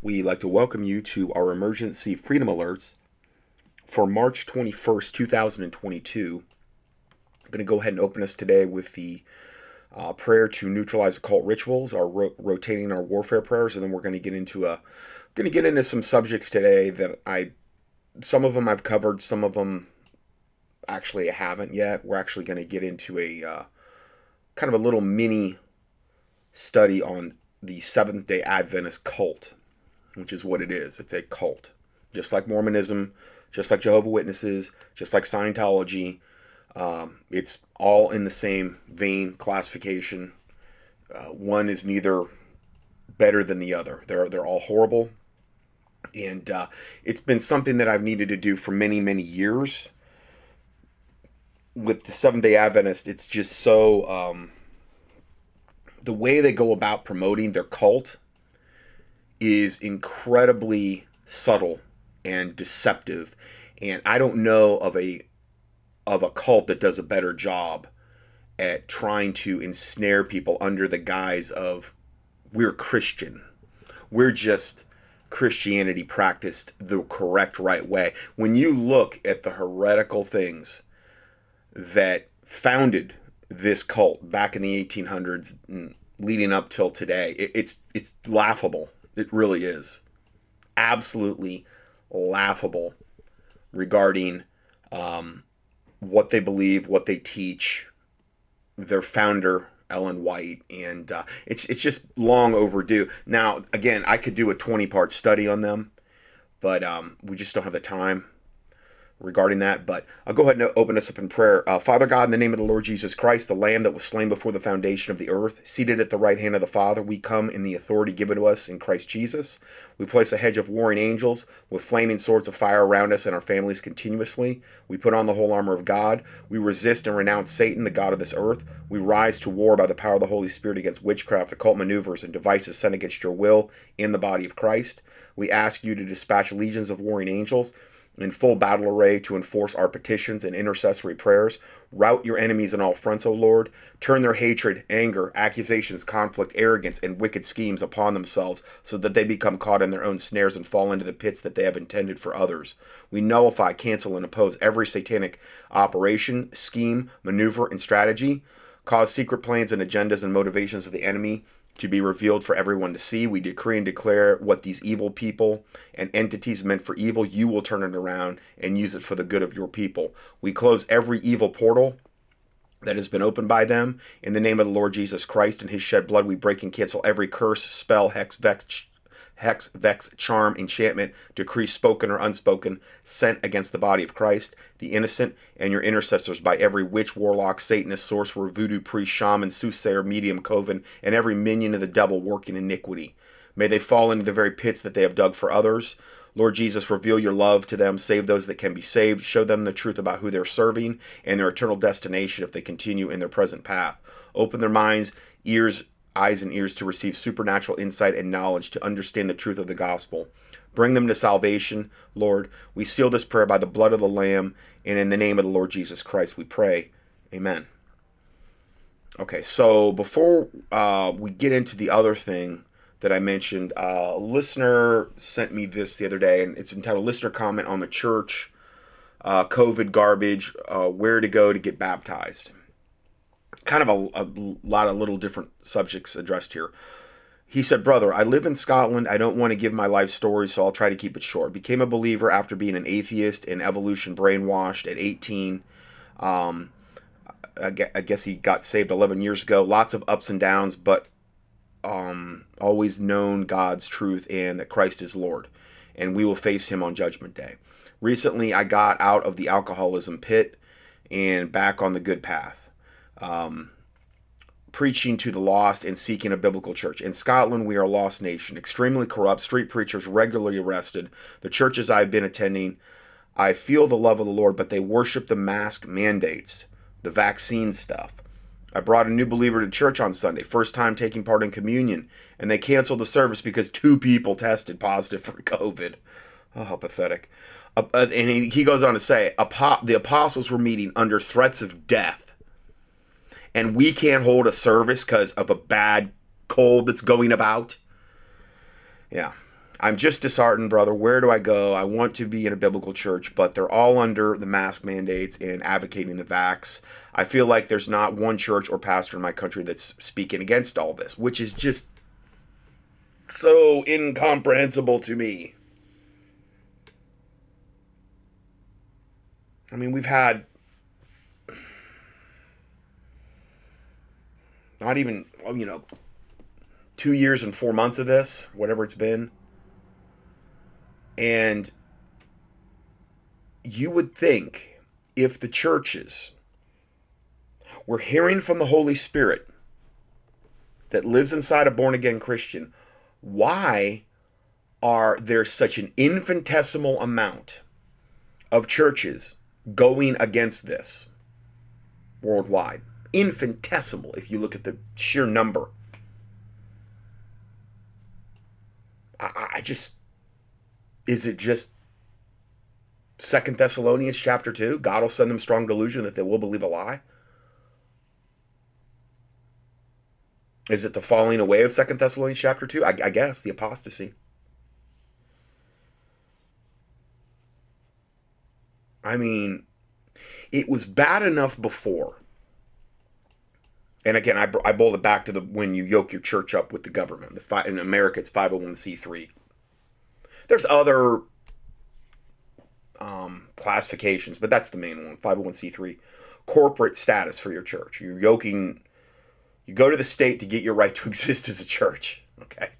we'd like to welcome you to our emergency freedom alerts for March 21st, 2022. I'm going to go ahead and open us today with the uh, prayer to neutralize occult rituals, our ro- rotating our warfare prayers, and then we're going to get into a going to get into some subjects today that I some of them I've covered, some of them actually haven't yet. We're actually going to get into a uh, kind of a little mini study on the Seventh Day Adventist cult, which is what it is. It's a cult, just like Mormonism, just like Jehovah Witnesses, just like Scientology. Um, it's all in the same vein classification. Uh, one is neither better than the other. They're they're all horrible, and uh, it's been something that I've needed to do for many many years. With the Seventh Day Adventist, it's just so um, the way they go about promoting their cult is incredibly subtle and deceptive and I don't know of a of a cult that does a better job at trying to ensnare people under the guise of we're Christian. We're just Christianity practiced the correct right way. When you look at the heretical things that founded this cult back in the 1800s leading up till today it's it's laughable it really is absolutely laughable regarding um, what they believe what they teach their founder ellen white and uh, it's it's just long overdue. Now again i could do a 20 part study on them but um, we just don't have the time regarding that. But I'll go ahead and open us up in prayer. Uh, Father God, in the name of the Lord Jesus Christ, the Lamb that was slain before the foundation of the earth, seated at the right hand of the Father, we come in the authority given to us in Christ Jesus. We place a hedge of warring angels with flaming swords of fire around us and our families continuously. We put on the whole armor of God. We resist and renounce Satan, the God of this earth. We rise to war by the power of the Holy Spirit against witchcraft, occult maneuvers, and devices sent against your will in the body of Christ. We ask you to dispatch legions of warring angels in full battle array to enforce our petitions and intercessory prayers. Rout your enemies on all fronts, O Lord. Turn their hatred, anger, accusations, conflict, arrogance, and wicked schemes upon themselves, so that they become caught in their own snares and fall into the pits that they have intended for others. We nullify, cancel, and oppose every satanic operation, scheme, maneuver, and strategy. Cause secret plans and agendas and motivations of the enemy to be revealed for everyone to see. We decree and declare what these evil people and entities meant for evil, you will turn it around and use it for the good of your people. We close every evil portal that has been opened by them. In the name of the Lord Jesus Christ and his shed blood, we break and cancel every curse, spell, hex, vex, hex, vex, charm, enchantment, decree spoken or unspoken, sent against the body of Christ, the innocent, and your intercessors by every witch, warlock, Satanist, sorcerer, voodoo priest, shaman, soothsayer, medium, coven, and every minion of the devil working iniquity. May they fall into the very pits that they have dug for others. Lord Jesus, reveal your love to them, save those that can be saved, show them the truth about who they're serving and their eternal destination if they continue in their present path. Open their minds, ears, eyes and ears to receive supernatural insight and knowledge to understand the truth of the gospel. Bring them to salvation, Lord. We seal this prayer by the blood of the Lamb and in the name of the Lord Jesus Christ, we pray. Amen. Okay, so before uh, we get into the other thing that I mentioned, uh, a listener sent me this the other day, and it's entitled Listener Comment on the Church, uh, COVID Garbage, uh, Where to Go to Get Baptized kind of a, a lot of little different subjects addressed here. He said, Brother, I live in Scotland. I don't want to give my life story, so I'll try to keep it short. Became a believer after being an atheist and evolution brainwashed at 18. Um, I guess he got saved 11 years ago. Lots of ups and downs, but um, always known God's truth and that Christ is Lord. And we will face him on Judgment Day. Recently, I got out of the alcoholism pit and back on the good path um, preaching to the lost and seeking a biblical church. In Scotland, we are a lost nation, extremely corrupt, street preachers regularly arrested. The churches I've been attending, I feel the love of the Lord, but they worship the mask mandates, the vaccine stuff. I brought a new believer to church on Sunday, first time taking part in communion, and they canceled the service because two people tested positive for COVID. Oh, how pathetic. Uh, and he, he goes on to say, the apostles were meeting under threats of death and we can't hold a service because of a bad cold that's going about. Yeah. I'm just disheartened, brother. Where do I go? I want to be in a biblical church, but they're all under the mask mandates and advocating the vax. I feel like there's not one church or pastor in my country that's speaking against all this, which is just so incomprehensible to me. I mean, we've had not even, oh, you know, two years and four months of this, whatever it's been. And you would think if the churches were hearing from the Holy Spirit that lives inside a born again Christian, why are there such an infinitesimal amount of churches going against this worldwide? Infinitesimal, if you look at the sheer number. I, I just is it just Second Thessalonians chapter 2? God will send them strong delusion that they will believe a lie? Is it the falling away of Second Thessalonians chapter 2? I, I guess, the apostasy. I mean, it was bad enough before. And again, I, I bold it back to the when you yoke your church up with the government. The in America, it's 501c3 there's other um, classifications, but that's the main one 501c3. Corporate status for your church. You're yoking, you go to the state to get your right to exist as a church. Okay.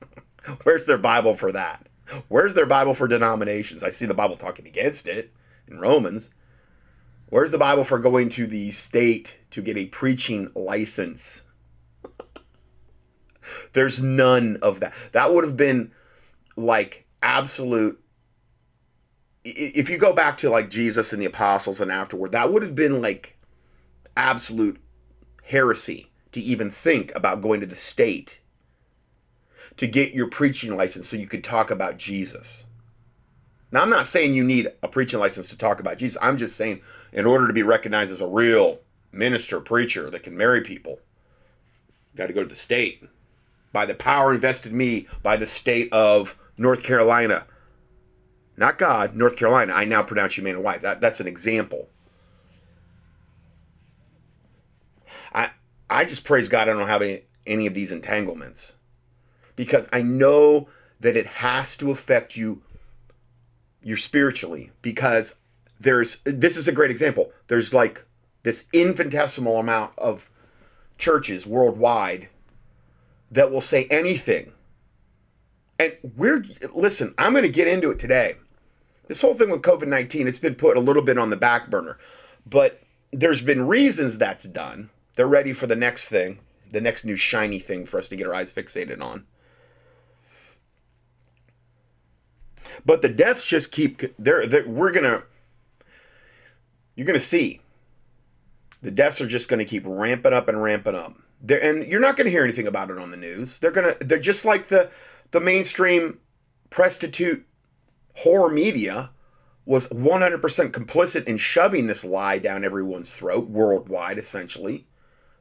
Where's their Bible for that? Where's their Bible for denominations? I see the Bible talking against it in Romans. Where's the Bible for going to the state to get a preaching license? There's none of that. That would have been like absolute if you go back to like Jesus and the apostles and afterward, that would have been like absolute heresy to even think about going to the state to get your preaching license so you could talk about Jesus. Now, I'm not saying you need a preaching license to talk about Jesus. I'm just saying, in order to be recognized as a real minister, preacher that can marry people, got to go to the state. By the power invested in me by the state of North Carolina. Not God, North Carolina. I now pronounce you man and wife. That, that's an example. I I just praise God I don't have any, any of these entanglements. Because I know that it has to affect you you spiritually because there's this is a great example. There's like this infinitesimal amount of churches worldwide that will say anything and we're listen, I'm going to get into it today. This whole thing with COVID 19, it's been put a little bit on the back burner, but there's been reasons that's done. They're ready for the next thing, the next new shiny thing for us to get our eyes fixated on. But the deaths just keep they're we're to you're to see the deaths are just to keep ramping up and ramping up. They're, and you're not to hear anything about it on the news. They're to they're just like the the mainstream prostitute horror media was 100% complicit in shoving this lie down everyone's throat worldwide, essentially.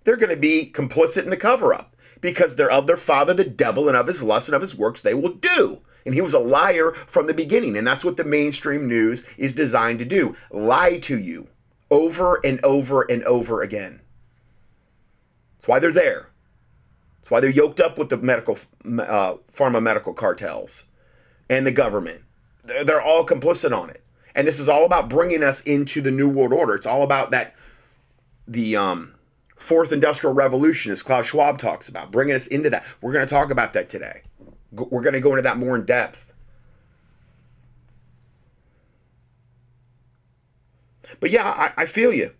They're going to be complicit in the cover up because they're of their father, the devil, and of his lust and of his works they will do. And he was a liar from the beginning. And that's what the mainstream news is designed to do lie to you over and over and over again. That's why they're there. That's why they're yoked up with the medical, uh, pharma medical cartels and the government. They're, all complicit on it. And this is all about bringing us into the New World Order. It's all about that, the um, fourth industrial revolution, as Klaus Schwab talks about, bringing us into that. We're going to talk about that today. We're going to go into that more in depth. But yeah, I, I feel you.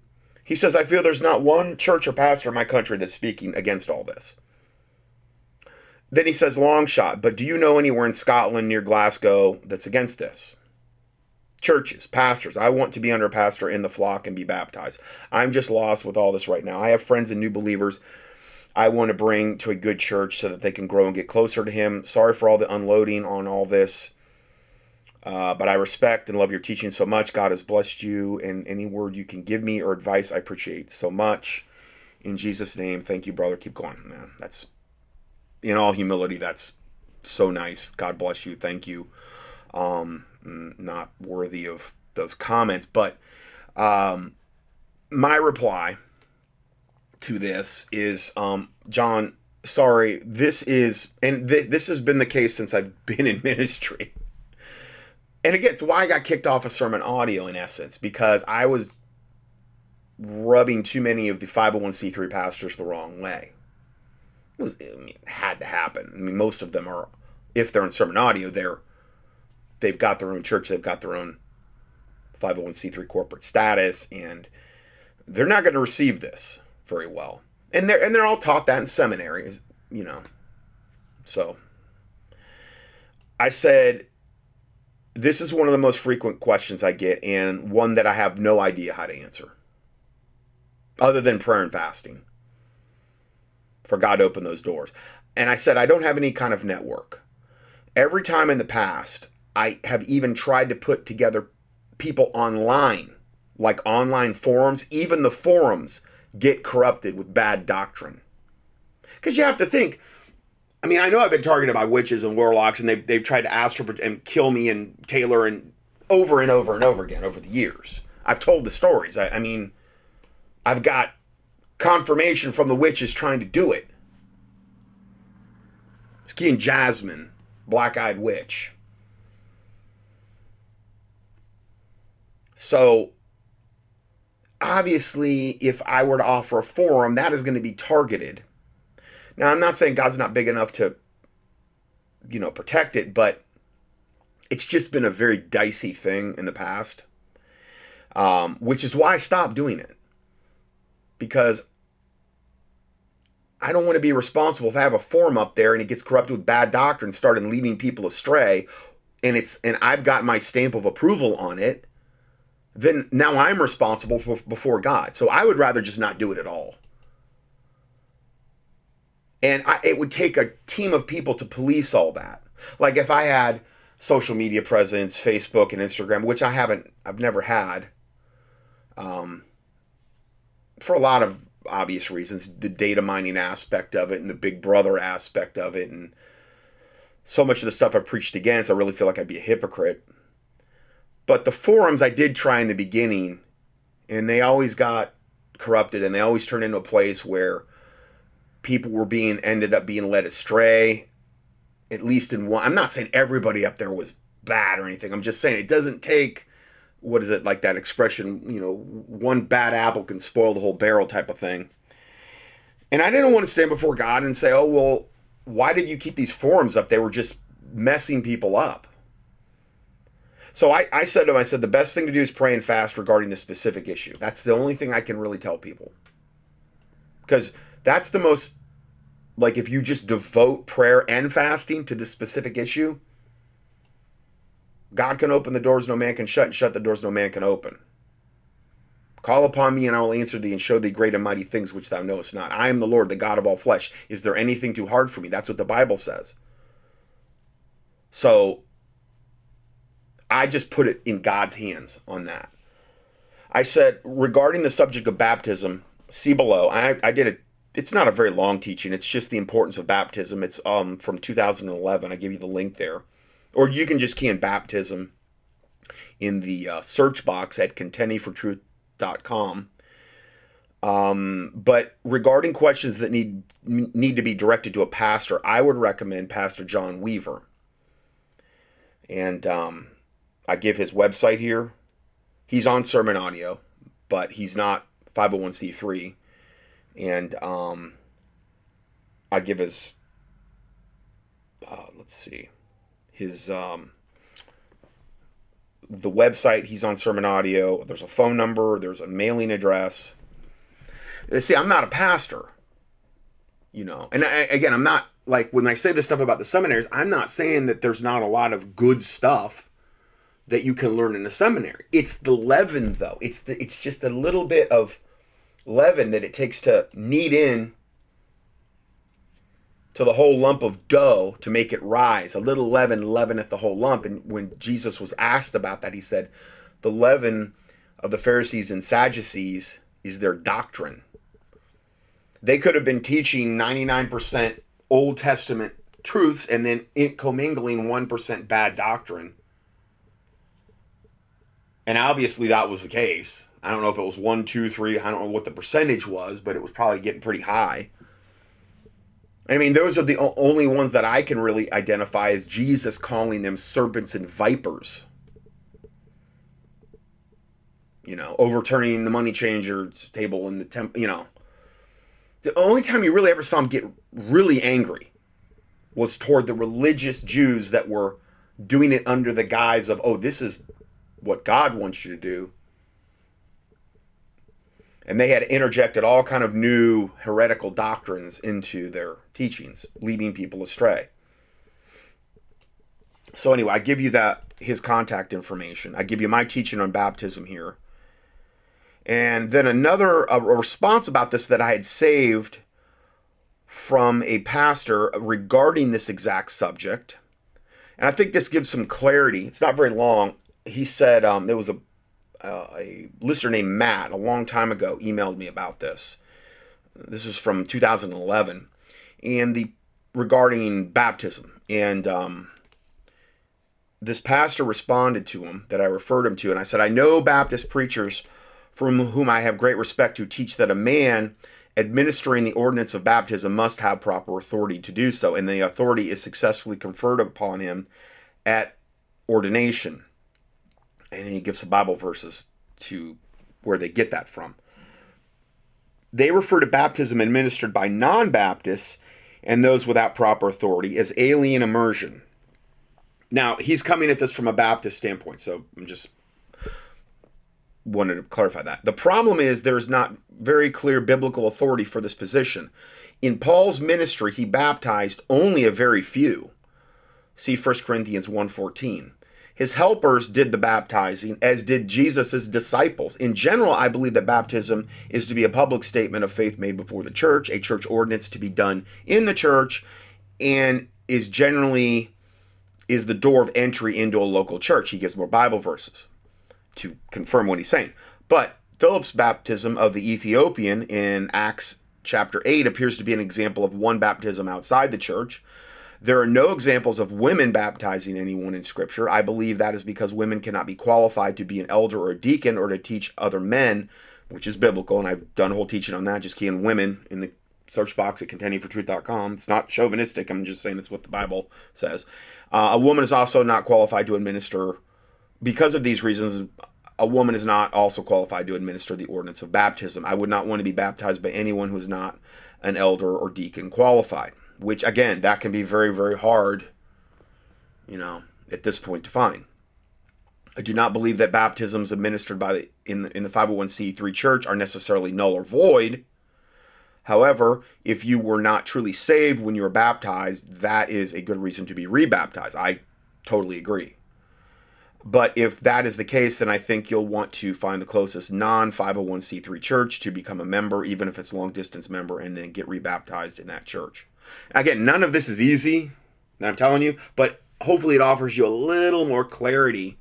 He says, I feel there's not one church or pastor in my country that's speaking against all this. Then he says long shot, but do you know anywhere in Scotland near Glasgow that's against this? Churches, pastors. I want to be under a pastor in the flock and be baptized. I'm just lost with all this right now. I have friends and new believers I want to bring to a good church so that they can grow and get closer to Him. Sorry for all the unloading on all this. Uh, but I respect and love your teaching so much. God has blessed you, and any word you can give me or advice, I appreciate so much. In Jesus' name, thank you, brother. Keep going. That's in all humility, that's so nice. God bless you. Thank you. Um, not worthy of those comments, but um, my reply to this is um, John. Sorry, this is, and th- this has been the case since I've been in ministry. And again, it's why I got kicked off of sermon audio in essence, because I was rubbing too many of the 501c3 pastors the wrong way. It was I mean, it had to happen. I mean, most of them are, if they're in sermon audio, they're they've got their own church, they've got their own 501c3 corporate status, and they're not going to receive this very well. And they're and they're all taught that in seminaries, you know. So I said this is one of the most frequent questions I get, and one that I have no idea how to answer other than prayer and fasting for God to open those doors. And I said, I don't have any kind of network. Every time in the past, I have even tried to put together people online, like online forums. Even the forums get corrupted with bad doctrine. Because you have to think, I mean, I know I've been targeted by witches and warlocks, and they've, they've tried to astral and kill me and Taylor and over and over and over again over the years. I've told the stories. I, I mean, I've got confirmation from the witches trying to do it. Ski and Jasmine, Black Eyed Witch. So, obviously, if I were to offer a forum, that is going to be targeted. Now, I'm not saying God's not big enough to, you know, protect it, but it's just been a very dicey thing in the past, um, which is why I stopped doing it because I don't want to be responsible if I have a form up there and it gets corrupted with bad doctrine, started leading people astray, and it's and I've got my stamp of approval on it. Then now I'm responsible for, before God. So I would rather just not do it at all. And I, it would take a team of people to police all that. Like if I had social media presence, Facebook and Instagram, which I haven't, I've never had. Um, for a lot of obvious reasons the data mining aspect of it and the big brother aspect of it and so much of the stuff i preached against i really feel like i'd be a hypocrite but the forums i did try in the beginning and they always got corrupted and they always turned into a place where people were being ended up being led astray at least in one i'm not saying everybody up there was bad or anything. I'm just saying it doesn't take what is it like that expression you know one bad apple can spoil the whole barrel type of thing. And i didn't want to stand before god and say oh well why did you keep these forums up? They were just messing people up so I, I said to him i said the best thing to do is pray and fast regarding this specific issue that's the only thing i can really tell people because that's the most like if you just devote prayer and fasting to this specific issue God can open the doors no man can shut, and shut the doors no man can open. Call upon me, and I will answer thee, and show thee great and mighty things which thou knowest not. I am the Lord, the God of all flesh. Is there anything too hard for me? That's what the Bible says. So I just put it in God's hands on that. I said, regarding the subject of baptism, see below. I, I did it. It's not a very long teaching. It's just the importance of baptism. It's um, from 2011. I give you the link there or you can just key in baptism in the uh, search box at contendingfortruth.com. Um, but regarding questions that need need to be directed to a pastor, I would recommend Pastor John Weaver. And um, I give his website here. He's on Sermon Audio, but he's not 501c3. And um, I give his, uh, let's see, his um, the website he's on sermon audio there's a phone number there's a mailing address see i'm not a pastor you know and I, again i'm not like when i say this stuff about the seminaries i'm not saying that there's not a lot of good stuff that you can learn in a seminary it's the leaven though it's the it's just a little bit of leaven that it takes to knead in to the whole lump of dough to make it rise. A little leaven leaveneth the whole lump. And when Jesus was asked about that, he said, The leaven of the Pharisees and Sadducees is their doctrine. They could have been teaching 99% Old Testament truths and then commingling 1% bad doctrine. And obviously that was the case. I don't know if it was one, two, three. I don't know what the percentage was, but it was probably getting pretty high. I mean, those are the only ones that I can really identify as Jesus calling them serpents and vipers. You know, overturning the money changer's table in the temple. You know, the only time you really ever saw him get really angry was toward the religious Jews that were doing it under the guise of, oh, this is what God wants you to do. And they had interjected all kind of new heretical doctrines into their teachings leading people astray. So anyway i give you that his contact information. I give you my teaching on baptism here. And then another a response about this that i had saved from a pastor regarding this exact subject. And i think this gives some clarity. It's not very long he said um, there was a uh, a listener named Matt a long time ago emailed me about this. This is from 2011, and the regarding baptism. And um, this pastor responded to him that I referred him to, and I said, I know Baptist preachers from whom I have great respect who teach that a man administering the ordinance of baptism must have proper authority to do so, and the authority is successfully conferred upon him at ordination and he gives some Bible verses to where they get that from. They refer to baptism administered by non Baptists and those without proper authority as alien immersion. Now, he's coming at this from a Baptist standpoint, so I'm just wanted to clarify that. The problem is there's not very clear biblical authority for this position. In Paul's ministry, he baptized only a very few. See 1 Corinthians 1:14. His helpers did the baptizing, as did Jesus' disciples. In general, I believe that baptism is to be a public statement of faith made before the church, a church ordinance to be done in the church, and is generally is the door of entry into a local church. He gives more Bible verses to confirm what he's saying. But Philip's baptism of the Ethiopian in Acts chapter 8 appears to be an example of one baptism outside the church. There are no examples of women baptizing anyone in Scripture. I believe that is because women cannot be qualified to be an elder or a deacon or to teach other men, which is biblical. And I've done a whole teaching on that. Just key in women in the search box at contendingfortruth.com. It's not chauvinistic. I'm just saying it's what the Bible says. Uh, a woman is also not qualified to administer, because of these reasons, a woman is not also qualified to administer the ordinance of baptism. I would not want to be baptized by anyone who is not an elder or deacon qualified which again, that can be very, very hard, you know, at this point to find. I do not believe that baptisms administered by the, in the, in the 501c3 church are necessarily null or void. However, if you were not truly saved when you were baptized, that is a good reason to be rebaptized. I totally agree. But if that is the case, then I think you'll want to find the closest non 501c3 church to become a member, even if it's a long distance member, and then get rebaptized in that church. Again, none of this is easy, I'm telling you, but hopefully it offers you a little more clarity.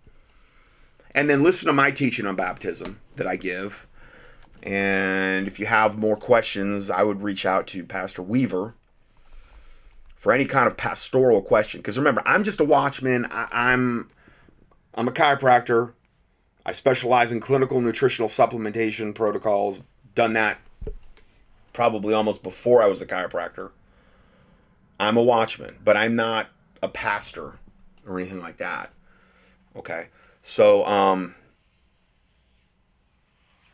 And then listen to my teaching on baptism that I give. And if you have more questions, I would reach out to Pastor Weaver for any kind of pastoral question. Because remember, I'm just a watchman. I, I'm I'm a chiropractor. I specialize in clinical nutritional supplementation protocols. Done that probably almost before I was a chiropractor. I'm a watchman, but I'm not a pastor or anything like that. Okay. So, um,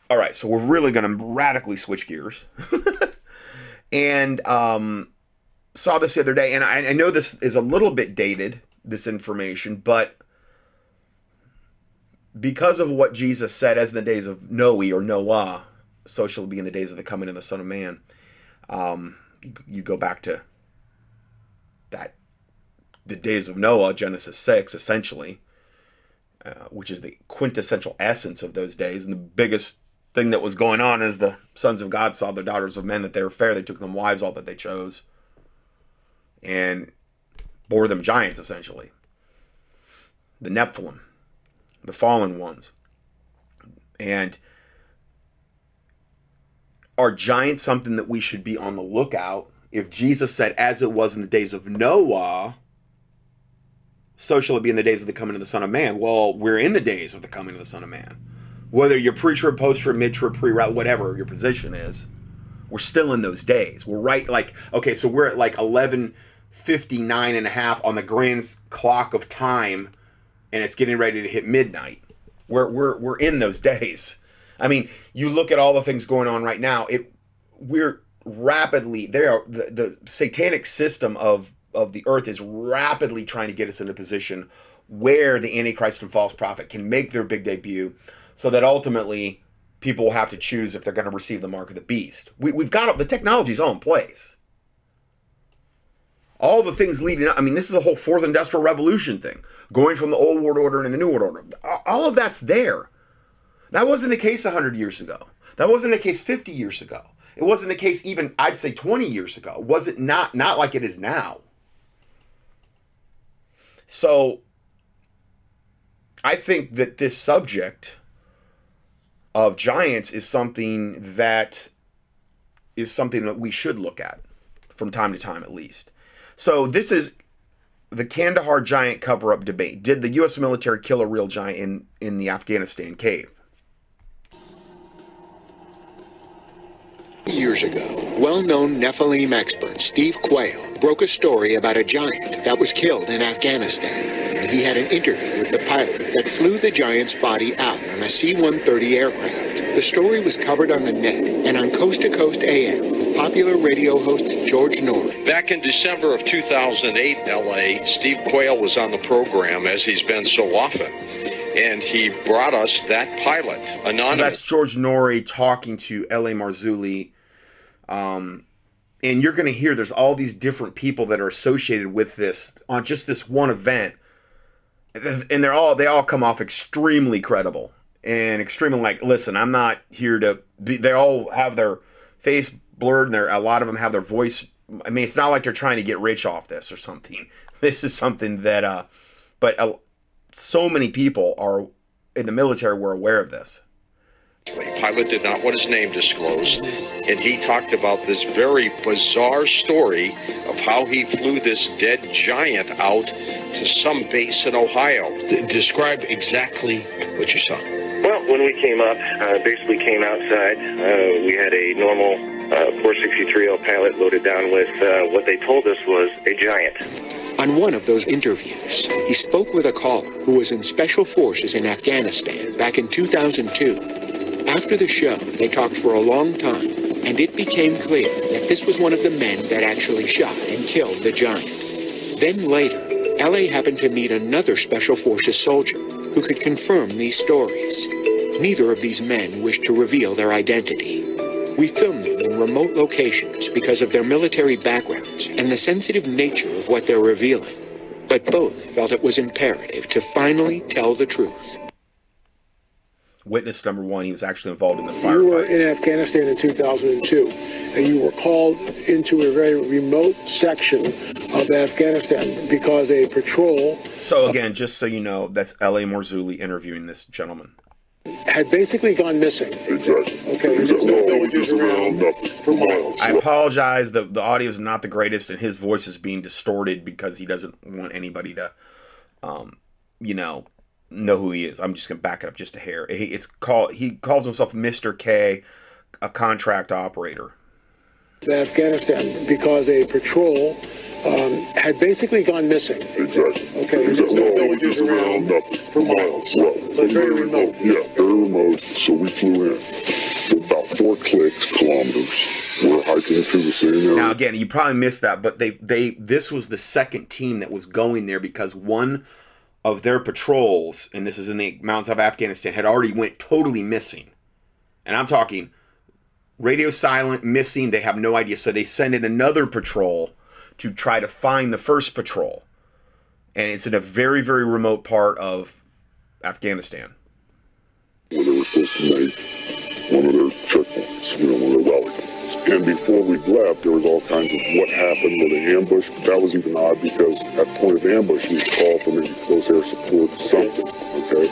all right. So we're really going to radically switch gears. and um, saw this the other day, and I, I know this is a little bit dated, this information, but because of what Jesus said, as in the days of Noe or Noah, so shall it be in the days of the coming of the Son of Man. Um, you, you go back to that the days of Noah, Genesis 6, essentially, uh, which is the quintessential essence of those days. And the biggest thing that was going on is the sons of God saw the daughters of men that they were fair. They took them wives, all that they chose, and bore them giants, essentially. The Nephilim, the fallen ones. And are giants something that we should be on the lookout if Jesus said, as it was in the days of Noah, so shall it be in the days of the coming of the Son of Man. Well, we're in the days of the coming of the Son of Man. Whether you're pre-trib, post-trib, mid-trib, pre-wrath, whatever your position is, we're still in those days. We're right, like, okay, so we're at like 11.59 and a half on the grand clock of time, and it's getting ready to hit midnight. We're, we're, we're in those days. I mean, you look at all the things going on right now, it we're rapidly there the, the satanic system of of the earth is rapidly trying to get us in a position where the antichrist and false prophet can make their big debut so that ultimately people will have to choose if they're going to receive the mark of the beast. We, we've got the technology's all in place. All the things leading up i mean this is a whole fourth industrial revolution thing going from the old world order and the new world order. All of that's there. That wasn't the case 100 years ago. That wasn't the case 50 years ago it wasn't the case even I'd say 20 years ago. Was it not not like it is now? So I think that this subject of giants is something that is something that we should look at from time to time at least. So this is the Kandahar giant cover-up debate. Did the US military kill a real giant in in the Afghanistan cave? Years ago, well-known Nephilim expert Steve Quayle broke a story about a giant that was killed in Afghanistan. And he had an interview with the pilot that flew the giant's body out on a C-130 aircraft. The story was covered on the net and on Coast to Coast AM with popular radio host George Noory. Back in December of 2008 LA, Steve Quayle was on the program as he's been so often and he brought us that pilot anonymous. So that's George Noory talking to L.A. Marzulli um, and you're going to hear there's all these different people that are associated with this on just this one event. And they're all they all come off extremely credible and extremely like listen i'm not here to be they all have their face blurred and they're a lot of them have their voice i mean it's not like they're trying to get rich off this or something. This is something that uh but uh, so many people are in the military were aware of this Pilot did not want his name disclosed, and he talked about this very bizarre story of how he flew this dead giant out to some base in Ohio. D- describe exactly what you saw. Well, when we came up, uh, basically came outside, uh, we had a normal uh, 463L pallet loaded down with uh, what they told us was a giant. On one of those interviews, he spoke with a caller who was in special forces in Afghanistan back in 2002 after the show, they talked for a long time, and it became clear that this was one of the men that actually shot and killed the giant. Then later, LA happened to meet another Special Forces soldier who could confirm these stories. Neither of these men wished to reveal their identity. We filmed them in remote locations because of their military backgrounds and the sensitive nature of what they're revealing. But both felt it was imperative to finally tell the truth witness number one. He was actually involved in the firefight. You were in Afghanistan in 2002, and you were called into a very remote section of Afghanistan because a patrol. So again, just so you know, that's L.A. Marzulli interviewing this gentleman. Had basically gone missing. Exactly. Okay. There's no villages around for miles. I apologize. The the audio is not the greatest, and his voice is being distorted because he doesn't want anybody to, um, you know, know who he is. I'm just gonna back it up just a hair. He, it's called. He calls himself Mr. K, a contract operator. Afghanistan because a patrol um, had basically gone missing. Exactly. Okay. There's no villages around nothing for miles. Right. So very remote. Yeah, very remote. So we flew in. About four clicks, kilometers. We're hiking through the same area. Now again, you probably missed that, but they they this was the second team that was going there because one of their patrols, and this is in the mountains of Afghanistan, had already went totally missing. And I'm talking radio silent, missing. They have no idea. So they send in another patrol to try to find the first patrol. And it's in a very, very remote part of Afghanistan. They were supposed to make one of their checkpoints, you know, and before we left, there was all kinds of what happened with the ambush. But that was even odd because at point of ambush, we call for maybe close air support, something. Okay,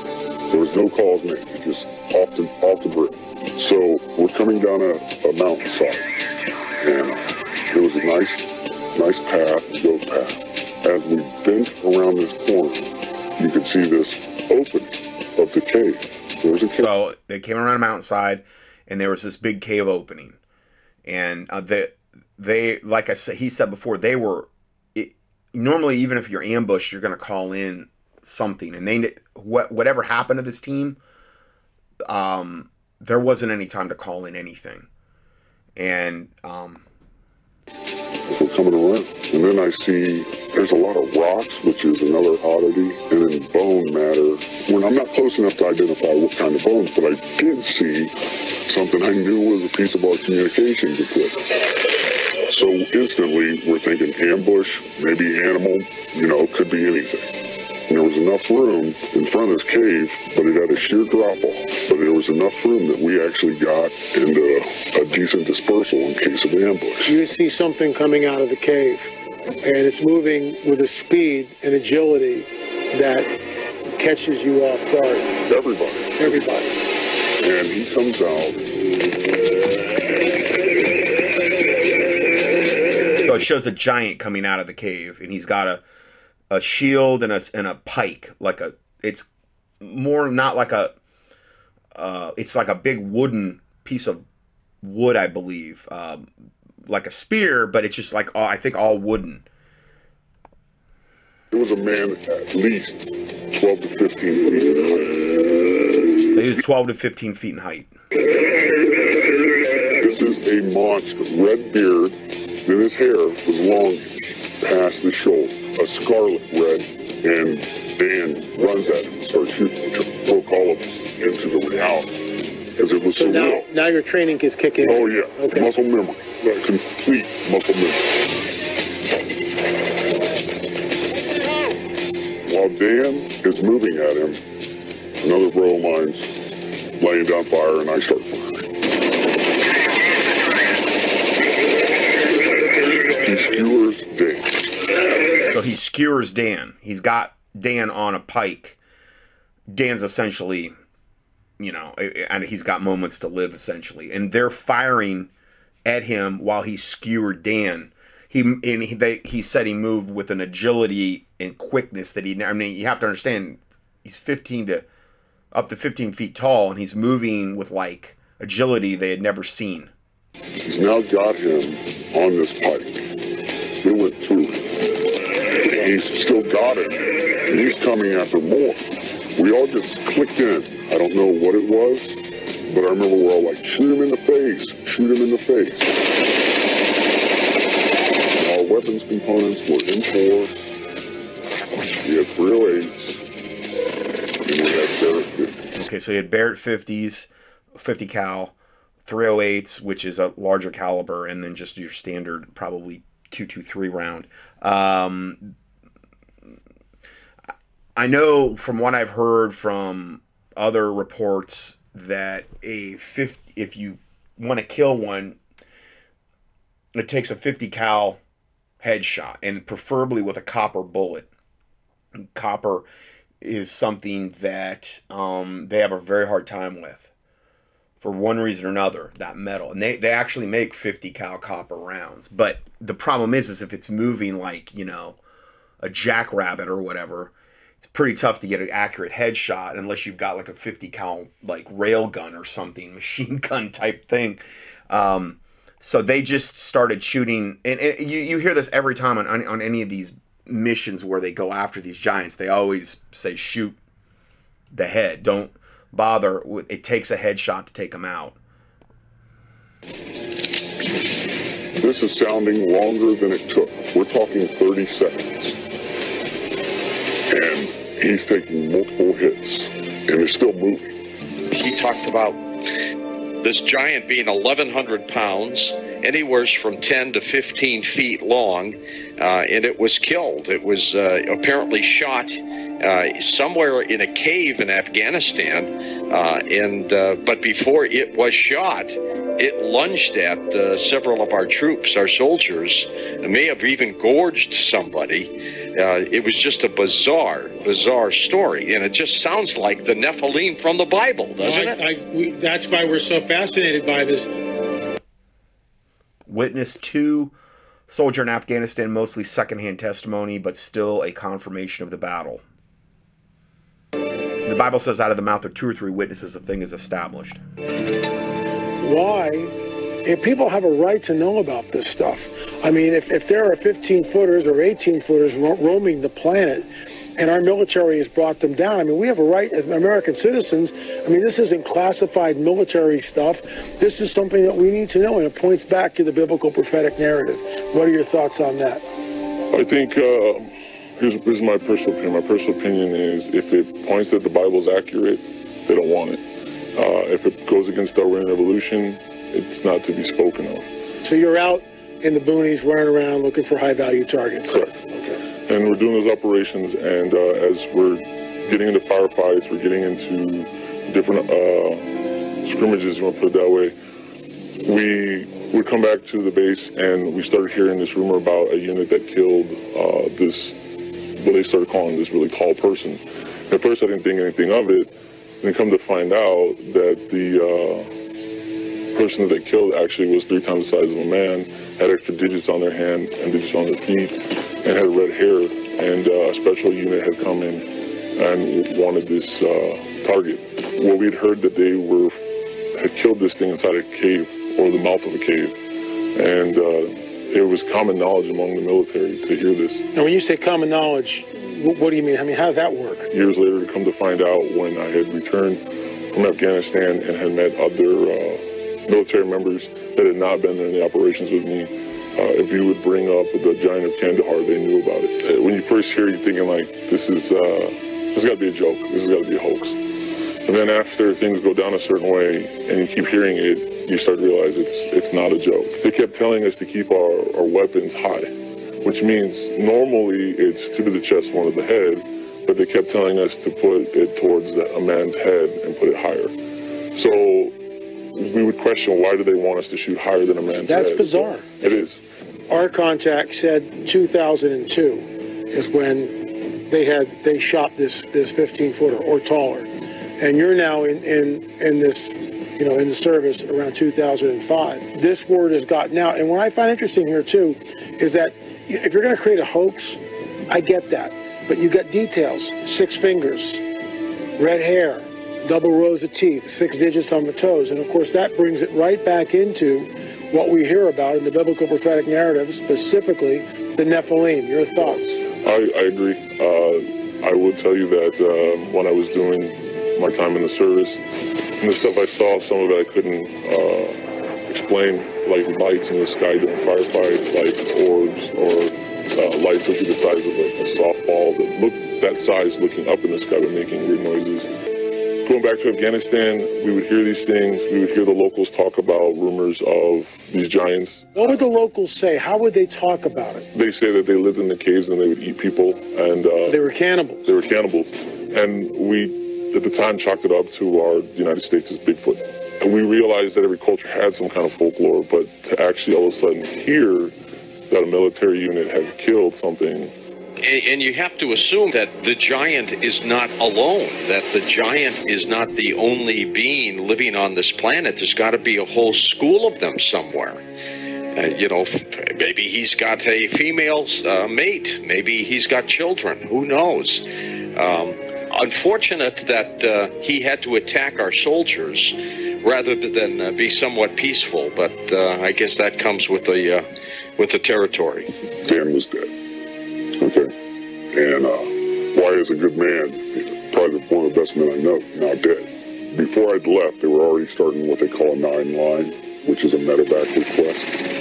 there was no calls made, just off the off the bridge. So we're coming down a, a mountainside, and there was a nice, nice path, goat path. As we bent around this corner, you could see this opening of the cave. There's a cave. So they came around a mountainside, and there was this big cave opening, and uh, they, they, like I said, he said before, they were. It, normally, even if you're ambushed, you're going to call in something, and they what whatever happened to this team, um, there wasn't any time to call in anything, and um, we're coming around. And then I see there's a lot of rocks, which is another oddity, and then bone matter. When I'm not close enough to identify what kind of bones, but I did see something I knew was a piece of our communications equipment. So instantly, we're thinking ambush, maybe animal, you know, could be anything. And there was enough room in front of this cave, but it had a sheer drop off. But there was enough room that we actually got into a decent dispersal in case of ambush. You see something coming out of the cave, and it's moving with a speed and agility that catches you off guard. Everybody. Everybody. And he comes out. So it shows a giant coming out of the cave, and he's got a a shield and a and a pike, like a. It's more not like a. Uh, it's like a big wooden piece of wood, I believe, um, like a spear, but it's just like all, I think all wooden. It was a man at least twelve to fifteen feet in height. So he was twelve to fifteen feet in height. This is a monster. Red beard, then his hair was long past the shoulder, a scarlet red, and Dan runs at him, starts shooting, broke all of us into the reality. Because it was so, So now, real. now your training is kicking. Oh yeah, Okay. muscle memory, complete muscle memory. While Dan is moving at him, another bro of mine's laying down fire, and I start firing. He skewers Dan. He's got Dan on a pike. Dan's essentially, you know, and he's got moments to live essentially, and they're firing at him while he skewered Dan. He and he, they, he said he moved with an agility and quickness that he. I mean, you have to understand, he's 15 to up to 15 feet tall, and he's moving with like agility they had never seen. He's now got him on this pike. It went through. He's still got it. And he's coming after more. We all just clicked in. I don't know what it was, but I remember we're all like, shoot him in the face, shoot him in the face. And our weapons components were in four. We had 308s, and we had Barrett 50s. Okay, so you had Barrett 50s, 50 cal, 308s, which is a larger caliber, and then just your standard probably 223 round. Um, I know from what I've heard from other reports that a 50, if you want to kill one, it takes a 50 cal headshot, and preferably with a copper bullet. Copper is something that um, they have a very hard time with for one reason or another that metal and they, they actually make 50 cal copper rounds but the problem is is if it's moving like you know a jackrabbit or whatever it's pretty tough to get an accurate headshot unless you've got like a 50 cal like rail gun or something machine gun type thing um, so they just started shooting and, and you, you hear this every time on, on, on any of these missions where they go after these giants they always say shoot the head don't bother it takes a headshot to take them out This is sounding longer than it took. We're talking 30 seconds. And he's taking multiple hits and is still moving. He talked about this giant being 1,100 pounds, anywhere from 10 to 15 feet long, uh, and it was killed. It was uh, apparently shot uh, somewhere in a cave in Afghanistan, uh, and uh, but before it was shot, it lunged at uh, several of our troops, our soldiers, and may have even gorged somebody. Uh, it was just a bizarre, bizarre story, and it just sounds like the Nephilim from the Bible, doesn't I, it? I, we, that's why we're so fascinated by this. Witness two Soldier in Afghanistan, mostly secondhand testimony, but still a confirmation of the battle. The Bible says, out of the mouth of two or three witnesses, a thing is established. Why? If people have a right to know about this stuff. I mean, if, if there are 15 footers or 18 footers ro- roaming the planet, and our military has brought them down. I mean, we have a right as American citizens. I mean, this isn't classified military stuff. This is something that we need to know, and it points back to the biblical prophetic narrative. What are your thoughts on that? I think uh, here's, here's my personal opinion. My personal opinion is if it points that the Bible's accurate, they don't want it. Uh, if it goes against Darwinian evolution, it's not to be spoken of. So you're out in the boonies running around looking for high value targets. Correct. Okay. And we're doing those operations, and uh, as we're getting into firefights, we're getting into different uh, scrimmages, you want to put it that way, we would come back to the base and we started hearing this rumor about a unit that killed uh, this, what they started calling this really tall person. At first, I didn't think anything of it. Then come to find out that the uh, person that they killed actually was three times the size of a man, had extra digits on their hand and digits on their feet, and had red hair. And uh, a special unit had come in and wanted this uh, target. Well, we'd heard that they were had killed this thing inside a cave or the mouth of a cave, and uh, it was common knowledge among the military to hear this. Now, when you say common knowledge, what do you mean? I mean, how does that work? Years later, to come to find out when I had returned from Afghanistan and had met other uh, military members that had not been there in the operations with me, uh, if you would bring up the giant of Kandahar, they knew about it. Uh, When you first hear, you're thinking like, this is uh, this has got to be a joke. This has got to be a hoax. And then after things go down a certain way and you keep hearing it, you start to realize it's it's not a joke. They kept telling us to keep our, our weapons high, which means normally it's two to the chest, one to the head, but they kept telling us to put it towards the, a man's head and put it higher. So we would question why do they want us to shoot higher than a man's That's head? That's bizarre. It is. Our contact said 2002 is when they had they shot this this 15 footer or taller, and you're now in in in this you know in the service around 2005. This word has gotten out, and what I find interesting here too is that if you're going to create a hoax, I get that, but you got details: six fingers, red hair, double rows of teeth, six digits on the toes, and of course that brings it right back into what we hear about in the biblical prophetic narrative, specifically the Nephilim. Your thoughts? I, I agree. Uh, I will tell you that um, when I was doing my time in the service, and the stuff I saw, some of it I couldn't uh, explain, like lights in the sky during firefights, like orbs or uh, lights that be the size of a, a softball that look that size looking up in the sky but making weird noises. Going back to Afghanistan, we would hear these things. We would hear the locals talk about rumors of these giants What would the locals say? How would they talk about it? they say that they lived in the caves and they would eat people and uh, They were cannibals. they were cannibals and we at the time chalked it up to our united states as bigfoot and we realized that every culture had some kind of folklore but to actually all of a sudden hear that a military unit had killed something And, you have to assume that the giant is not alone, that the giant is not the only being living on this planet. There's got to be a whole school of them somewhere. Uh, you know, maybe he's got a female uh, mate. Maybe he's got children. Who knows? Um, unfortunate that uh, he had to attack our soldiers rather than uh, be somewhat peaceful. But uh, I guess that comes with the uh, with the territory. dan was dead okay and uh, wyatt is a good man probably one of the best men i know now dead before i'd left they were already starting what they call a nine line which is a medevac request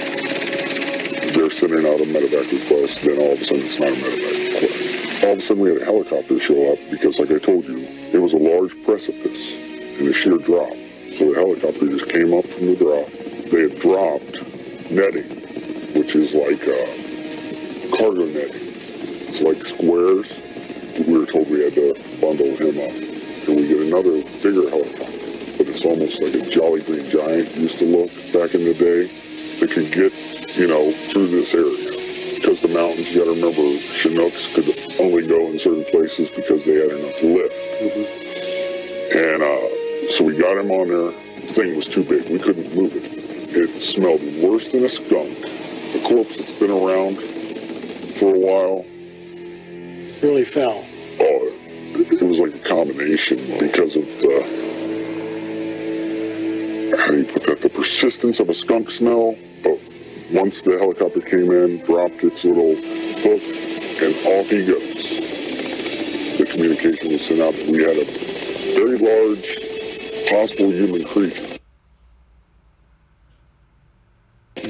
they're sending out a medevac request, then all of a sudden it's not a medevac request. All of a sudden we had a helicopter show up because, like I told you, it was a large precipice and a sheer drop. So the helicopter just came up from the drop. They had dropped netting, which is like uh, cargo netting. It's like squares. We were told we had to bundle him up. And we get another bigger helicopter. But it's almost like a Jolly Green Giant used to look back in the day that could get, you know, through this area. Because the mountains, you gotta remember, Chinooks could only go in certain places because they had enough lift. And uh, so we got him on there. The thing was too big. We couldn't move it. It smelled worse than a skunk. a corpse that's been around for a while. Really fell. Oh, it was like a combination because of the how do you put that? The persistence of a skunk smell. But once the helicopter came in, dropped its little hook, and off he goes. The communication was sent out that we had a very large, possible human creature.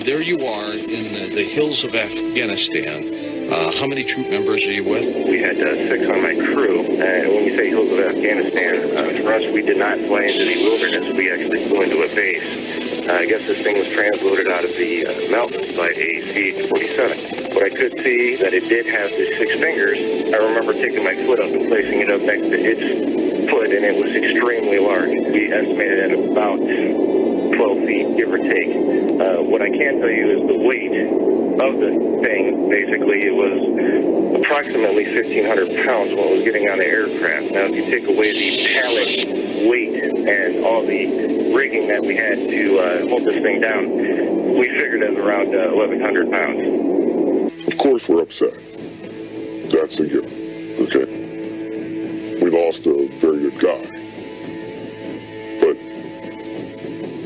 There you are in the, the hills of Afghanistan. Uh, how many troop members are you with? We had uh, six on my crew. Uh, when we say hills of Afghanistan, uh, for us, we did not fly into the wilderness. We actually flew into a base. Uh, I guess this thing was transloaded out of the uh, mountains by a CH-47. But I could see that it did have the six fingers. I remember taking my foot up and placing it up next to its foot, and it was extremely large. We estimated at about 12 feet, give or take. Uh, what I can tell you is the weight of the thing, basically, it was approximately 1,500 pounds when it was getting on the aircraft. Now, if you take away the pallet weight and all the rigging that we had to uh, hold this thing down, we figured it was around uh, 1,100 pounds. Of course, we're upset. That's a given. Okay. We lost a very good guy. But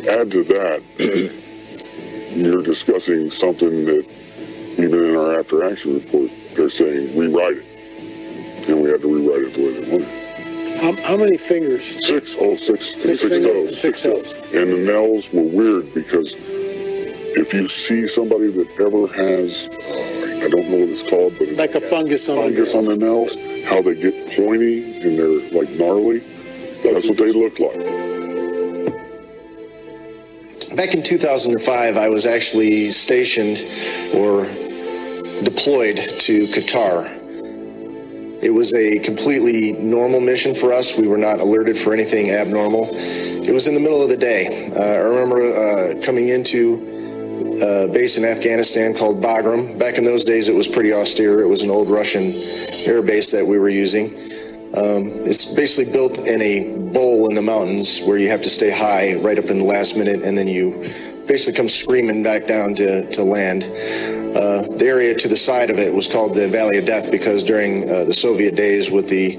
add to that, you're discussing something that even in our after action report, they're saying rewrite it. And we had to rewrite it the way they wanted. it. How, how many fingers? Six, oh, six, Six six fingers, toes. six toes. And the nails were weird because if you see somebody that ever has, uh, I don't know what it's called, but it's Like a fungus on the fungus on the nails, how they get pointy and they're like gnarly. That's what they look like. Back in 2005, I was actually stationed or deployed to Qatar. It was a completely normal mission for us. We were not alerted for anything abnormal. It was in the middle of the day. Uh, I remember uh, coming into a base in Afghanistan called Bagram. Back in those days, it was pretty austere. It was an old Russian air base that we were using. Um, it's basically built in a bowl in the mountains where you have to stay high right up in the last minute, and then you basically come screaming back down to, to land. Uh, the area to the side of it was called the Valley of Death because during uh, the Soviet days with the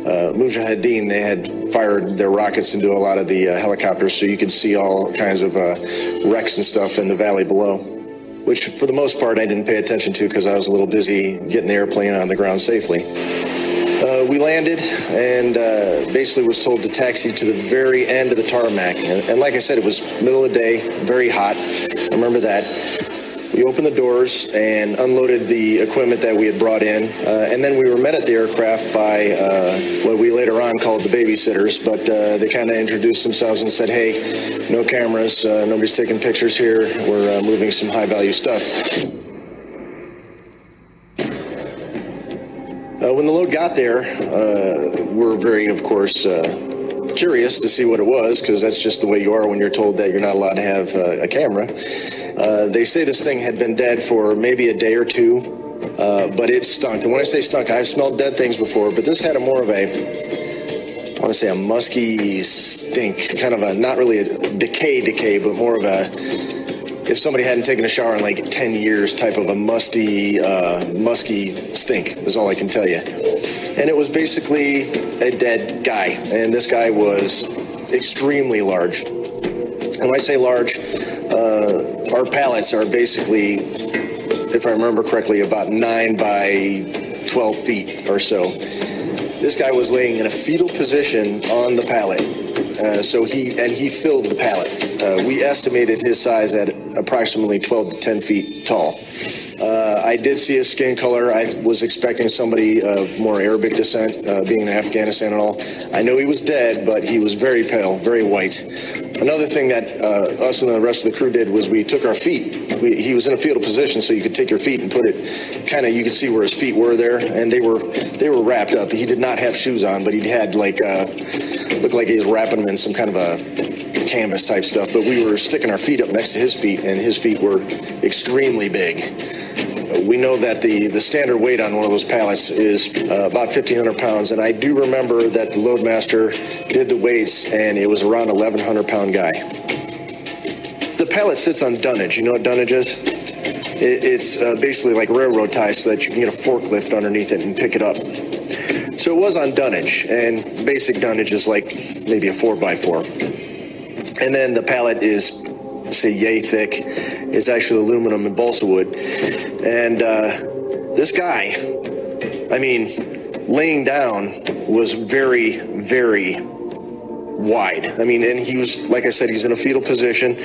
uh, Mujahideen, they had fired their rockets into a lot of the uh, helicopters, so you could see all kinds of uh, wrecks and stuff in the valley below. Which, for the most part, I didn't pay attention to because I was a little busy getting the airplane on the ground safely. Uh, we landed and uh, basically was told to taxi to the very end of the tarmac. And, and like I said, it was middle of the day, very hot. I remember that. We opened the doors and unloaded the equipment that we had brought in. Uh, and then we were met at the aircraft by uh, what we later on called the babysitters. But uh, they kind of introduced themselves and said, hey, no cameras, uh, nobody's taking pictures here. We're uh, moving some high value stuff. Uh, when the load got there, we're very, of course, curious to see what it was because that's just the way you are when you're told that you're not allowed to have uh, a camera. Uh, they say this thing had been dead for maybe a day or two, uh, but it stunk. And when I say stunk, I've smelled dead things before, but this had a more of a, I want to say a musky stink, kind of a not really a decay decay, but more of a if somebody hadn't taken a shower in like 10 years type of a musty uh, musky stink is all i can tell you. And it was basically a dead guy and this guy was extremely large. And when i say large uh, our pallets are basically if i remember correctly about 9 by 12 feet or so this guy was laying in a fetal position on the pallet uh, so he and he filled the pallet. Uh, we estimated his size at approximately 12 to 10 feet tall. Uh, I did see his skin color. I was expecting somebody of more Arabic descent, uh, being in Afghanistan and all. I know he was dead, but he was very pale, very white. Another thing that uh, us and the rest of the crew did was we took our feet. He was in a fetal position, so you could take your feet and put it kind of. You could see where his feet were there, and they were they were wrapped up. He did not have shoes on, but he had like uh, looked like he was wrapping them in some kind of a canvas type stuff. But we were sticking our feet up next to his feet, and his feet were extremely big. We know that the, the standard weight on one of those pallets is uh, about 1,500 pounds, and I do remember that the loadmaster did the weights, and it was around 1,100 pound guy. Pallet sits on dunnage. You know what dunnage is? it, it's uh, basically like railroad ties so that you can get a forklift underneath it and pick it up. So it was on dunnage, and basic dunnage is like maybe a four by four. And then the pallet is, say, yay thick. It's actually aluminum and balsa wood. And uh, this guy, I mean, laying down was very, very wide. I mean, and he was, like I said, he's in a fetal position,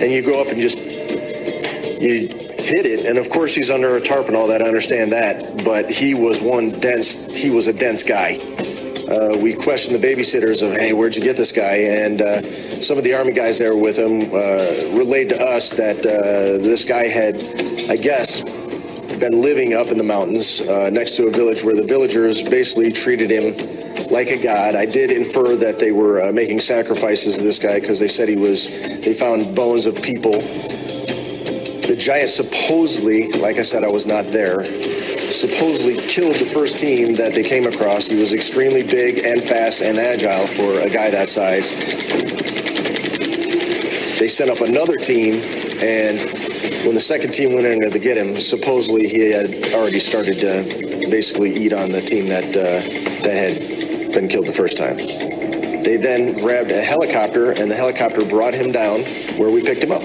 and you go up and just you hit it, and of course he's under a tarp and all that. I understand that, but he was one dense. He was a dense guy. Uh, we questioned the babysitters of, hey, where'd you get this guy? And uh, some of the army guys there with him uh, relayed to us that uh, this guy had, I guess, been living up in the mountains uh, next to a village where the villagers basically treated him like a god. I did infer that they were uh, making sacrifices to this guy because they said he was. They found bones of people. The giant supposedly, like I said, I was not there. Supposedly killed the first team that they came across. He was extremely big and fast and agile for a guy that size. They sent up another team, and when the second team went in to get him, supposedly he had already started to basically eat on the team that uh, that had been killed the first time. They then grabbed a helicopter, and the helicopter brought him down where we picked him up.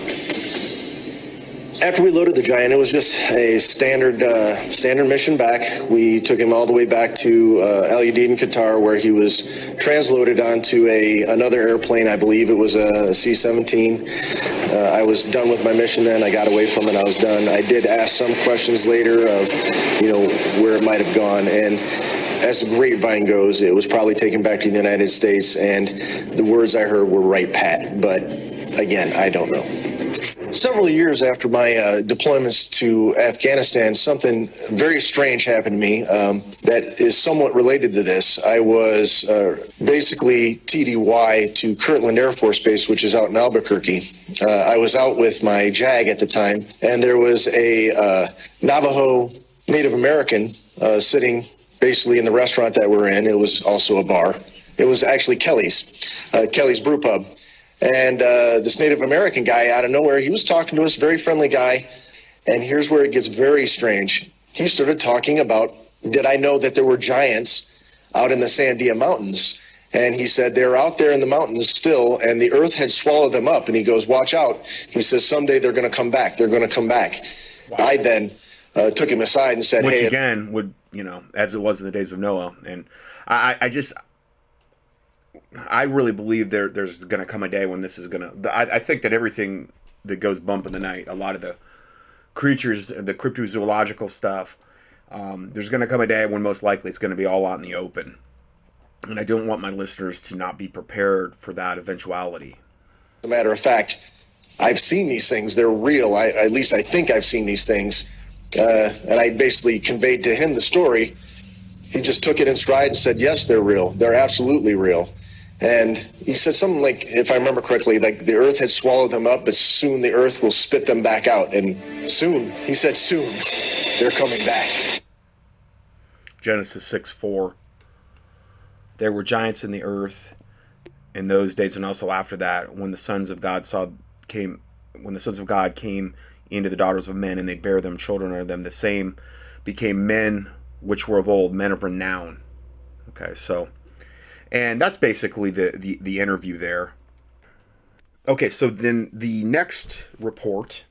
After we loaded the giant, it was just a standard uh, standard mission back. We took him all the way back to uh, Al Udeid in Qatar, where he was transloaded onto a another airplane. I believe it was a C-17. Uh, I was done with my mission then. I got away from it. I was done. I did ask some questions later of, you know, where it might have gone, and as the grapevine goes, it was probably taken back to the United States, and the words I heard were Wright-Patt. But again, I don't know. Several years after my uh, deployments to Afghanistan, something very strange happened to me um, that is somewhat related to this. I was uh, basically TDY to Kirtland Air Force Base, which is out in Albuquerque. Uh, I was out with my JAG at the time, and there was a uh, Navajo Native American uh, sitting basically in the restaurant that we're in. It was also a bar. It was actually Kelly's, uh, Kelly's Brew Pub. And uh, this Native American guy out of nowhere, he was talking to us, very friendly guy. And here's where it gets very strange. He started talking about, did I know that there were giants out in the Sandia Mountains? And he said, they're out there in the mountains still, and the earth had swallowed them up. And he goes, watch out. He says, someday they're going to come back. They're going to come back. I then uh, took him aside and said, Which hey, again would you know, as it was in the days of Noah, and I, I just, I really believe there there's going to come a day when this is going to. I, I think that everything that goes bump in the night, a lot of the creatures, the cryptozoological stuff, um, there's going to come a day when most likely it's going to be all out in the open, and I don't want my listeners to not be prepared for that eventuality. As a matter of fact, I've seen these things. They're real. I, at least I think I've seen these things. Uh, and I basically conveyed to him the story. He just took it in stride and said, Yes, they're real. They're absolutely real. And he said something like, if I remember correctly, like the earth had swallowed them up, but soon the earth will spit them back out. And soon, he said, soon, they're coming back. Genesis 6 4. There were giants in the earth in those days and also after that when the sons of God saw came when the sons of God came into the daughters of men and they bear them children unto them the same became men which were of old men of renown okay so and that's basically the the, the interview there okay so then the next report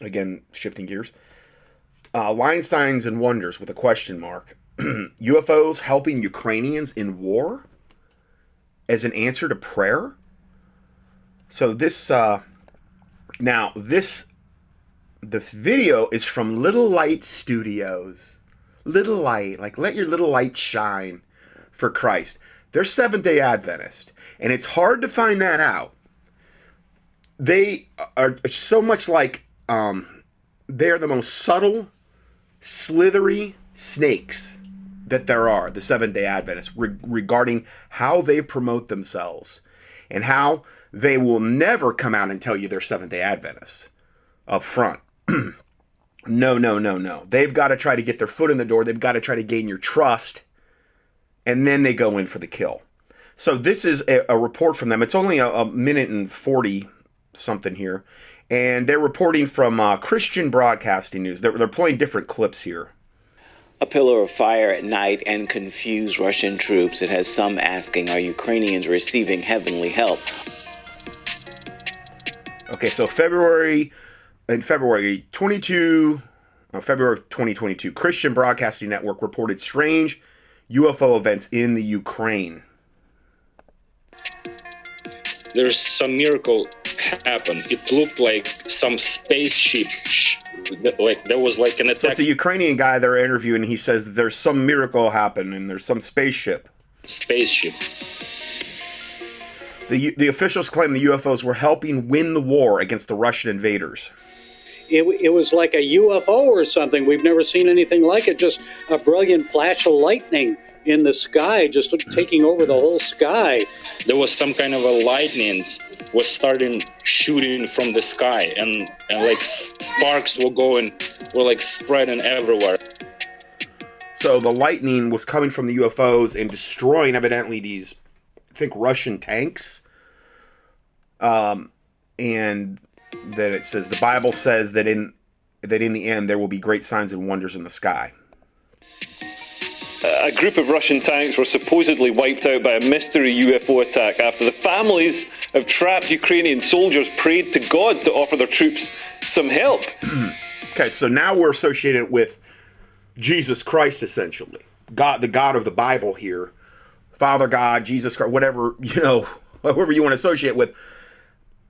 again shifting gears uh, Lion and Wonders with a question mark. UFOs helping Ukrainians in war as an answer to prayer. So this uh, now this the video is from Little Light Studios. Little Light, like let your little light shine for Christ. They're Seventh Day Adventist, and it's hard to find that out. They are so much like um, they are the most subtle slithery snakes that there are, the Seventh day Adventists, re- regarding how they promote themselves and how they will never come out and tell you they're Seventh day Adventists up front. no, no, no, no. They've got to try to get their foot in the door, they've got to try to gain your trust, and then they go in for the kill. So, this is a, a report from them. It's only a, a minute and 40 something here. And they're reporting from uh, Christian Broadcasting News. They're, they're playing different clips here. A pillar of fire at night and confused Russian troops. It has some asking, are Ukrainians receiving heavenly help? Okay, so February, in February 22, uh, February 2022, Christian Broadcasting Network reported strange UFO events in the Ukraine. There's some miracle happened. It looked like some spaceship, like there was like an So attack it's a Ukrainian guy they're interviewing. He says there's some miracle happened and there's some spaceship. spaceship. The, the officials claim the UFOs were helping win the war against the Russian invaders. It, it was like a UFO or something. We've never seen anything like it. Just a brilliant flash of lightning in the sky, just taking over the whole sky. There was some kind of a lightning was starting shooting from the sky, and and like sparks were going, were like spreading everywhere. So the lightning was coming from the UFOs and destroying evidently these, I think Russian tanks. Um, and then it says the Bible says that in that in the end there will be great signs and wonders in the sky. A group of Russian tanks were supposedly wiped out by a mystery UFO attack after the families of trapped Ukrainian soldiers prayed to God to offer their troops some help. Okay, so now we're associated with Jesus Christ essentially. God the God of the Bible here. Father God, Jesus Christ, whatever, you know, whoever you want to associate with.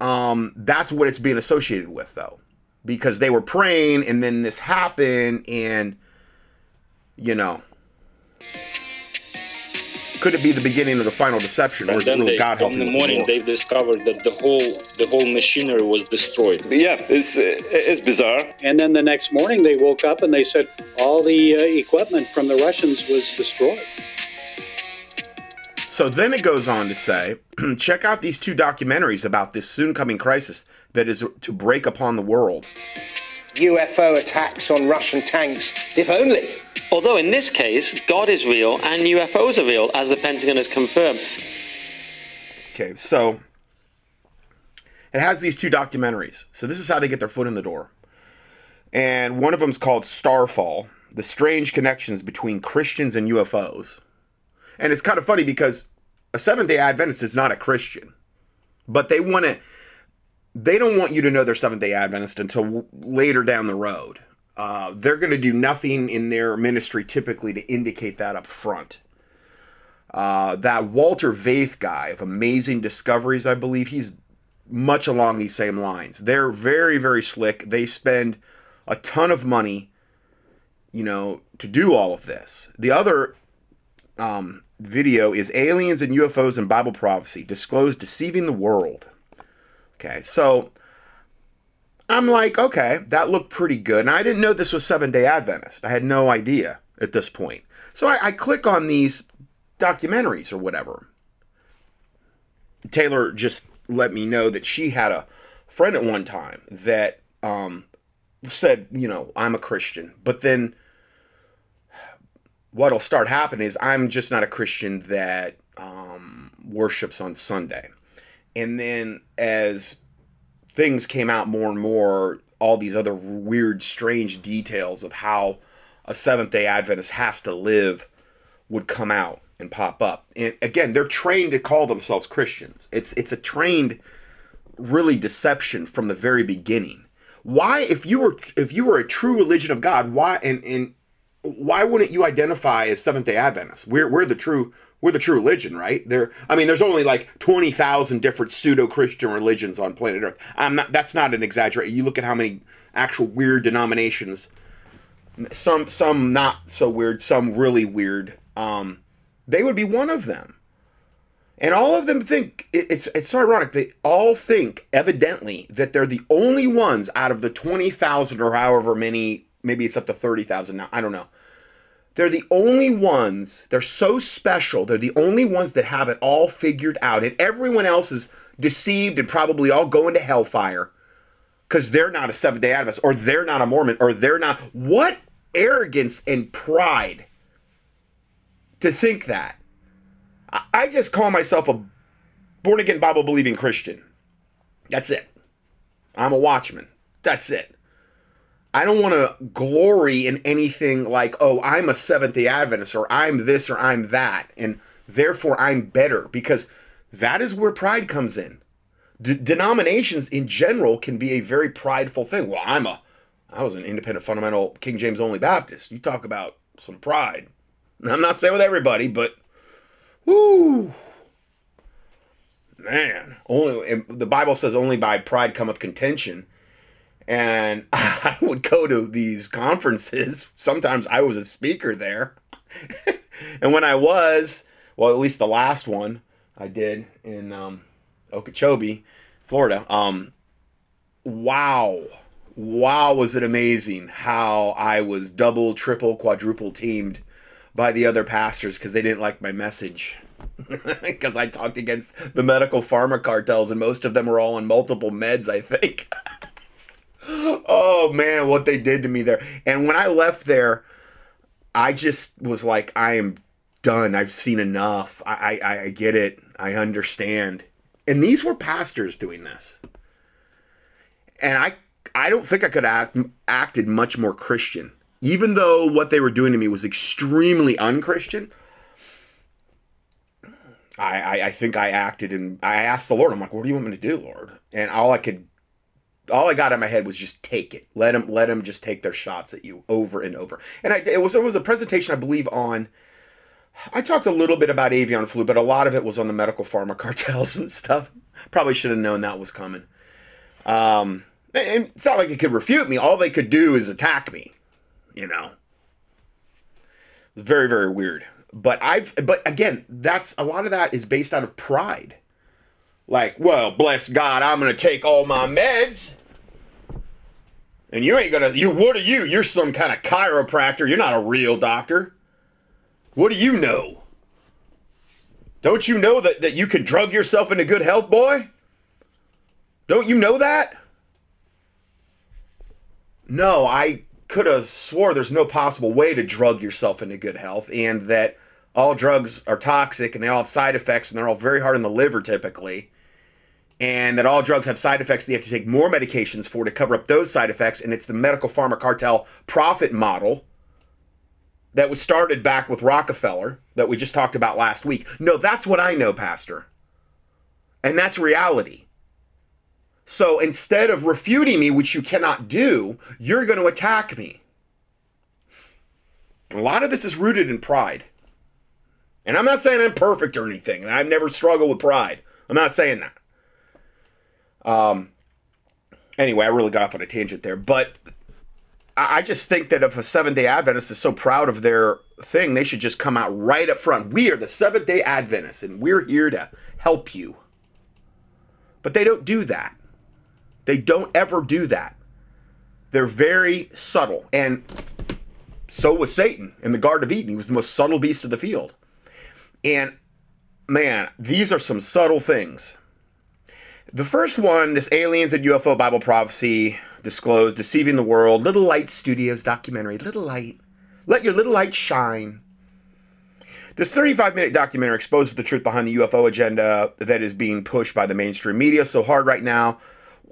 Um, that's what it's being associated with though. Because they were praying and then this happened and you know could it be the beginning of the final deception or And is it then really they, God in helping the the morning, war? they discovered that the whole the whole machinery was destroyed. Yeah, it's, it is bizarre. And then the next morning, they woke up and they said all the uh, equipment from the Russians was destroyed. So then it goes on to say, check out these two documentaries about this soon coming crisis that is to break upon the world. UFO attacks on Russian tanks, if only. Although in this case, God is real and UFOs are real, as the Pentagon has confirmed. Okay, so it has these two documentaries. So this is how they get their foot in the door. And one of them's called Starfall The Strange Connections Between Christians and UFOs. And it's kind of funny because a Seventh day Adventist is not a Christian, but they want to. They don't want you to know they're Seventh day Adventist until later down the road. Uh, they're going to do nothing in their ministry typically to indicate that up front. Uh, that Walter Veith guy of Amazing Discoveries, I believe, he's much along these same lines. They're very, very slick. They spend a ton of money, you know, to do all of this. The other um, video is Aliens and UFOs and Bible Prophecy Disclosed Deceiving the World. Okay, so I'm like, okay, that looked pretty good. And I didn't know this was Seven Day Adventist. I had no idea at this point. So I, I click on these documentaries or whatever. Taylor just let me know that she had a friend at one time that um, said, you know, I'm a Christian. But then what'll start happening is I'm just not a Christian that um, worships on Sunday. And then as things came out more and more, all these other weird, strange details of how a Seventh day Adventist has to live would come out and pop up. And again, they're trained to call themselves Christians. It's it's a trained really deception from the very beginning. Why if you were if you were a true religion of God, why and and why wouldn't you identify as Seventh Day Adventists? We're we're the true we're the true religion, right? There, I mean, there's only like twenty thousand different pseudo Christian religions on planet Earth. I'm not. That's not an exaggeration. You look at how many actual weird denominations. Some some not so weird. Some really weird. Um, they would be one of them. And all of them think it- it's it's so ironic. They all think evidently that they're the only ones out of the twenty thousand or however many. Maybe it's up to thirty thousand now. I don't know. They're the only ones. They're so special. They're the only ones that have it all figured out, and everyone else is deceived and probably all going to hellfire because they're not a Seventh Day Adventist, or they're not a Mormon, or they're not. What arrogance and pride to think that. I- I just call myself a born again Bible believing Christian. That's it. I'm a watchman. That's it. I don't want to glory in anything like, oh, I'm a Seventh day Adventist or I'm this or I'm that. And therefore I'm better because that is where pride comes in. D- denominations in general can be a very prideful thing. Well, I'm a, I was an independent fundamental King James only Baptist. You talk about some pride. I'm not saying with everybody, but whoo, man, only the Bible says only by pride cometh contention. And I would go to these conferences. Sometimes I was a speaker there. and when I was, well, at least the last one I did in um, Okeechobee, Florida, um, wow. Wow, was it amazing how I was double, triple, quadruple teamed by the other pastors because they didn't like my message. Because I talked against the medical pharma cartels, and most of them were all on multiple meds, I think. Oh man, what they did to me there. And when I left there, I just was like, I am done. I've seen enough. I, I, I get it. I understand. And these were pastors doing this. And I I don't think I could have acted much more Christian. Even though what they were doing to me was extremely unchristian, I, I, I think I acted and I asked the Lord, I'm like, what do you want me to do, Lord? And all I could all I got in my head was just take it. Let them let them just take their shots at you over and over. And I, it was it was a presentation I believe on. I talked a little bit about avian flu, but a lot of it was on the medical pharma cartels and stuff. Probably should have known that was coming. Um, and it's not like they could refute me. All they could do is attack me. You know, it's very very weird. But I've but again, that's a lot of that is based out of pride. Like, well, bless God, I'm gonna take all my meds. And you ain't gonna you what are you? You're some kind of chiropractor. You're not a real doctor. What do you know? Don't you know that, that you can drug yourself into good health, boy? Don't you know that? No, I could have swore there's no possible way to drug yourself into good health and that all drugs are toxic and they all have side effects and they're all very hard on the liver typically and that all drugs have side effects. They have to take more medications for to cover up those side effects. And it's the medical pharma cartel profit model that was started back with Rockefeller that we just talked about last week. No, that's what I know, Pastor. And that's reality. So instead of refuting me, which you cannot do, you're going to attack me. A lot of this is rooted in pride. And I'm not saying I'm perfect or anything, and I've never struggled with pride. I'm not saying that. Um, anyway, I really got off on a tangent there, but I just think that if a Seventh day Adventist is so proud of their thing, they should just come out right up front. We are the Seventh day Adventists, and we're here to help you. But they don't do that. They don't ever do that. They're very subtle. And so was Satan in the Garden of Eden. He was the most subtle beast of the field. And man, these are some subtle things. The first one, this aliens and UFO Bible prophecy disclosed, deceiving the world, Little Light Studios documentary, Little Light. Let your little light shine. This 35 minute documentary exposes the truth behind the UFO agenda that is being pushed by the mainstream media so hard right now.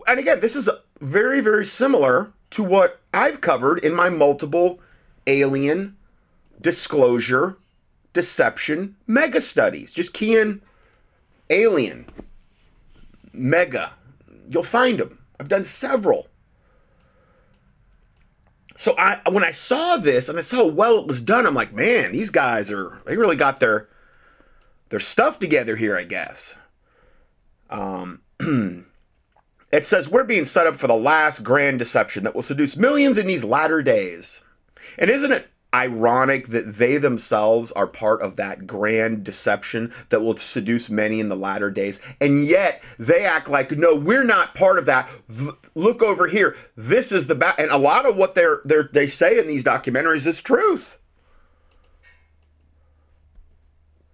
And again, this is very, very similar to what I've covered in my multiple alien disclosure, deception mega studies. Just key in alien mega. You'll find them. I've done several. So I when I saw this and I saw how well it was done, I'm like, man, these guys are they really got their their stuff together here, I guess. Um it says we're being set up for the last grand deception that will seduce millions in these latter days. And isn't it ironic that they themselves are part of that grand deception that will seduce many in the latter days. And yet they act like no we're not part of that. Look over here. This is the back and a lot of what they're, they're they say in these documentaries is truth.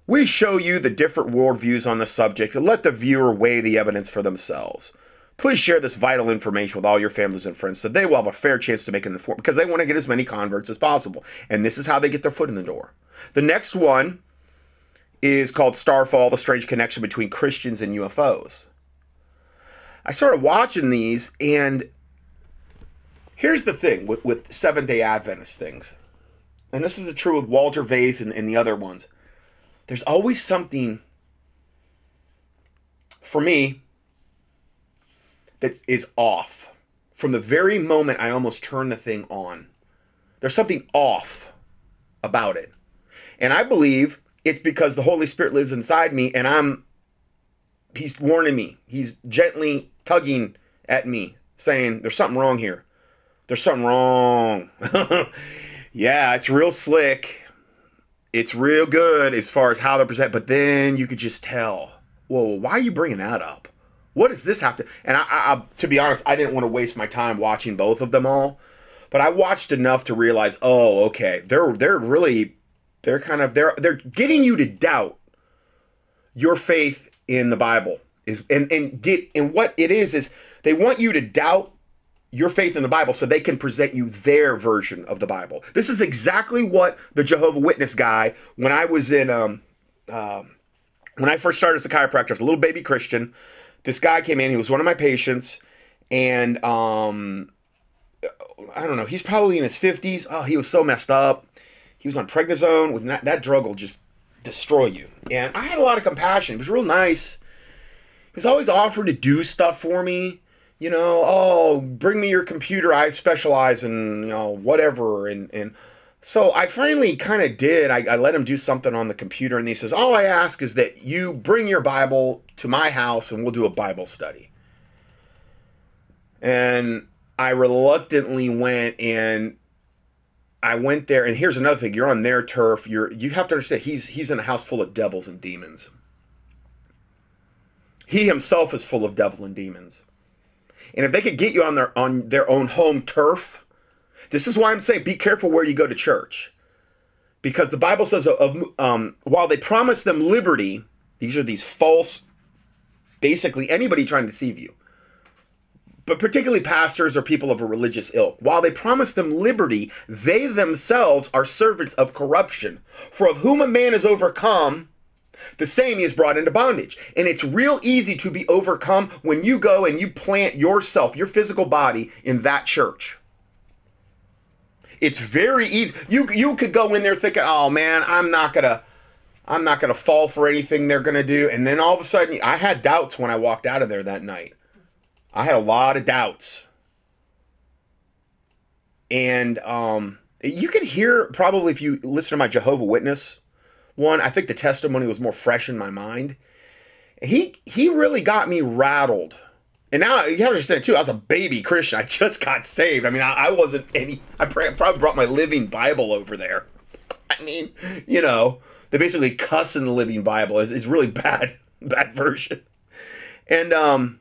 We show you the different worldviews on the subject. And let the viewer weigh the evidence for themselves Please share this vital information with all your families and friends so they will have a fair chance to make an informed because they want to get as many converts as possible. And this is how they get their foot in the door. The next one is called Starfall The Strange Connection Between Christians and UFOs. I started watching these, and here's the thing with, with Seventh day Adventist things, and this is true with Walter Veith and, and the other ones. There's always something, for me, that is off. From the very moment I almost turn the thing on, there's something off about it. And I believe it's because the Holy Spirit lives inside me and I'm he's warning me. He's gently tugging at me, saying, There's something wrong here. There's something wrong. yeah, it's real slick. It's real good as far as how they're presented, but then you could just tell, whoa, why are you bringing that up? What does this have to? And I, I, to be honest, I didn't want to waste my time watching both of them all, but I watched enough to realize, oh, okay, they're they're really, they're kind of they're they're getting you to doubt your faith in the Bible is and and get and what it is is they want you to doubt your faith in the Bible so they can present you their version of the Bible. This is exactly what the Jehovah Witness guy when I was in um, um when I first started as a chiropractor, as a little baby Christian, this guy came in, he was one of my patients and um I don't know, he's probably in his 50s. Oh, he was so messed up. He was on prednisone with that, that drug will just destroy you. And I had a lot of compassion. He was real nice. He was always offering to do stuff for me. You know, oh, bring me your computer. I specialize in, you know, whatever. And, and so I finally kind of did. I, I let him do something on the computer. And he says, all I ask is that you bring your Bible to my house and we'll do a Bible study. And I reluctantly went and I went there, and here's another thing: you're on their turf. You're you have to understand he's he's in a house full of devils and demons. He himself is full of devil and demons, and if they could get you on their on their own home turf, this is why I'm saying be careful where you go to church, because the Bible says of um, while they promise them liberty, these are these false, basically anybody trying to deceive you but particularly pastors or people of a religious ilk. While they promise them liberty, they themselves are servants of corruption. For of whom a man is overcome, the same he is brought into bondage. And it's real easy to be overcome when you go and you plant yourself, your physical body, in that church. It's very easy. You you could go in there thinking, "Oh man, I'm not gonna, I'm not gonna fall for anything they're gonna do," and then all of a sudden, I had doubts when I walked out of there that night. I had a lot of doubts. And um, you can hear probably if you listen to my Jehovah Witness one, I think the testimony was more fresh in my mind. He he really got me rattled. And now you have to understand too, I was a baby Christian. I just got saved. I mean, I, I wasn't any. I probably brought my Living Bible over there. I mean, you know, they basically cuss in the Living Bible. is is really bad, bad version. And um,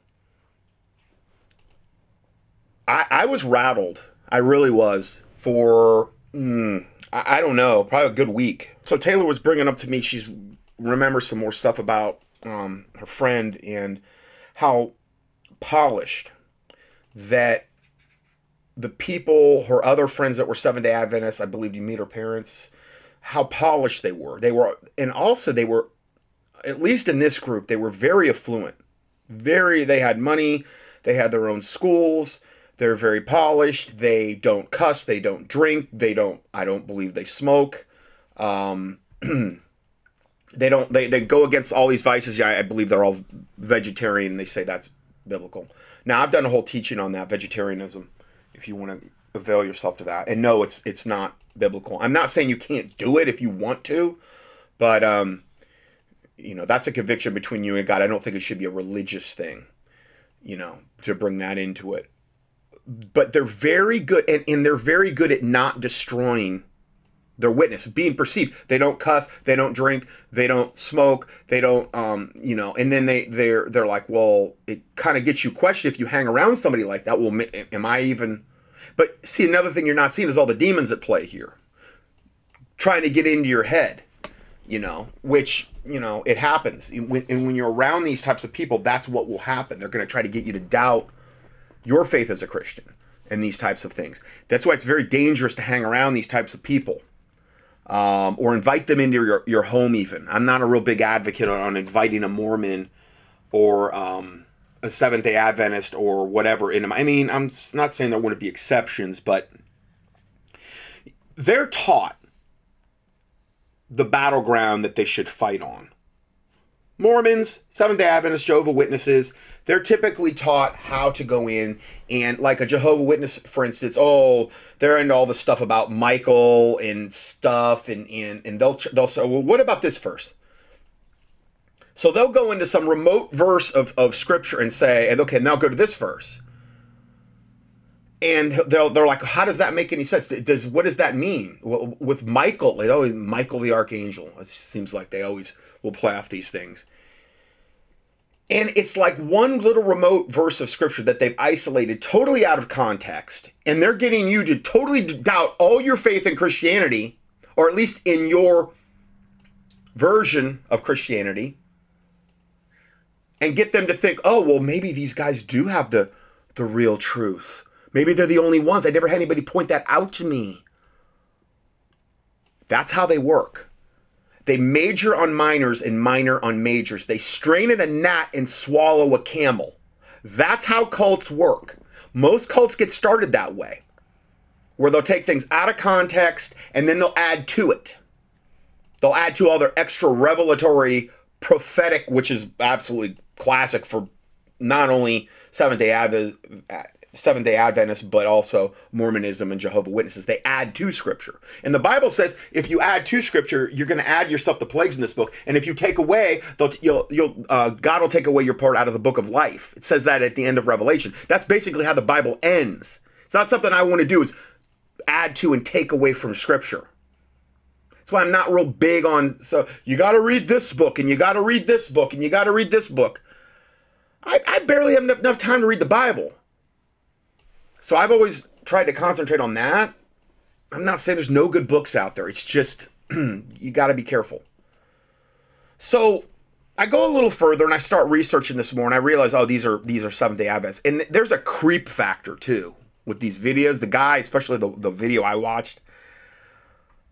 I, I was rattled. I really was for mm, I, I, don't know, probably a good week. So Taylor was bringing up to me. She's remembers some more stuff about um, her friend and how polished that the people, her other friends that were Seven Day Adventists, I believe you meet her parents, how polished they were. They were, and also they were, at least in this group, they were very affluent. Very, they had money. They had their own schools they're very polished. They don't cuss. They don't drink. They don't. I don't believe they smoke. Um, they don't. They, they go against all these vices. Yeah, I believe they're all vegetarian. They say that's biblical. Now I've done a whole teaching on that vegetarianism. If you want to avail yourself to that, and no, it's it's not biblical. I'm not saying you can't do it if you want to, but um, you know that's a conviction between you and God. I don't think it should be a religious thing. You know, to bring that into it but they're very good and, and they're very good at not destroying their witness being perceived. They don't cuss they don't drink they don't smoke they don't um you know and then they they're they're like well it kind of gets you questioned if you hang around somebody like that. Well am i even but see another thing you're not seeing is all the demons at play here. Trying to get into your head you know which you know it happens. And when, and when you're around these types of people that's what will happen. They're going to try to get you to doubt your faith as a Christian and these types of things. That's why it's very dangerous to hang around these types of people um, or invite them into your, your home, even. I'm not a real big advocate on, on inviting a Mormon or um, a Seventh Day Adventist or whatever in them. I mean, I'm not saying there wouldn't be exceptions, but they're taught the battleground that they should fight on. Mormons, Seventh day Adventists, Jehovah Witnesses, they're typically taught how to go in and, like a Jehovah Witness, for instance, oh, they're into all the stuff about Michael and stuff, and and, and they'll they'll say, well, what about this verse? So they'll go into some remote verse of, of scripture and say, and okay, now go to this verse. And they'll they're like, how does that make any sense? Does what does that mean? Well, with Michael, it always Michael the archangel. It seems like they always will play off these things. And it's like one little remote verse of scripture that they've isolated totally out of context. And they're getting you to totally doubt all your faith in Christianity, or at least in your version of Christianity, and get them to think, oh, well, maybe these guys do have the, the real truth. Maybe they're the only ones. I never had anybody point that out to me. That's how they work. They major on minors and minor on majors. They strain at a gnat and swallow a camel. That's how cults work. Most cults get started that way, where they'll take things out of context and then they'll add to it. They'll add to all their extra revelatory, prophetic, which is absolutely classic for not only Seventh Day Advent, Seventh Day Adventists, but also Mormonism and Jehovah Witnesses. They add to Scripture, and the Bible says if you add to Scripture, you're going to add yourself the plagues in this book, and if you take away, they'll, you'll, you'll, uh, God will take away your part out of the book of life. It says that at the end of Revelation. That's basically how the Bible ends. It's not something I want to do. Is add to and take away from Scripture. That's why I'm not real big on. So you got to read this book, and you got to read this book, and you got to read this book. I, I barely have enough, enough time to read the Bible. So I've always tried to concentrate on that. I'm not saying there's no good books out there. It's just you got to be careful. So I go a little further and I start researching this more, and I realize, oh, these are these are Seventh Day Adventists, and there's a creep factor too with these videos. The guy, especially the the video I watched,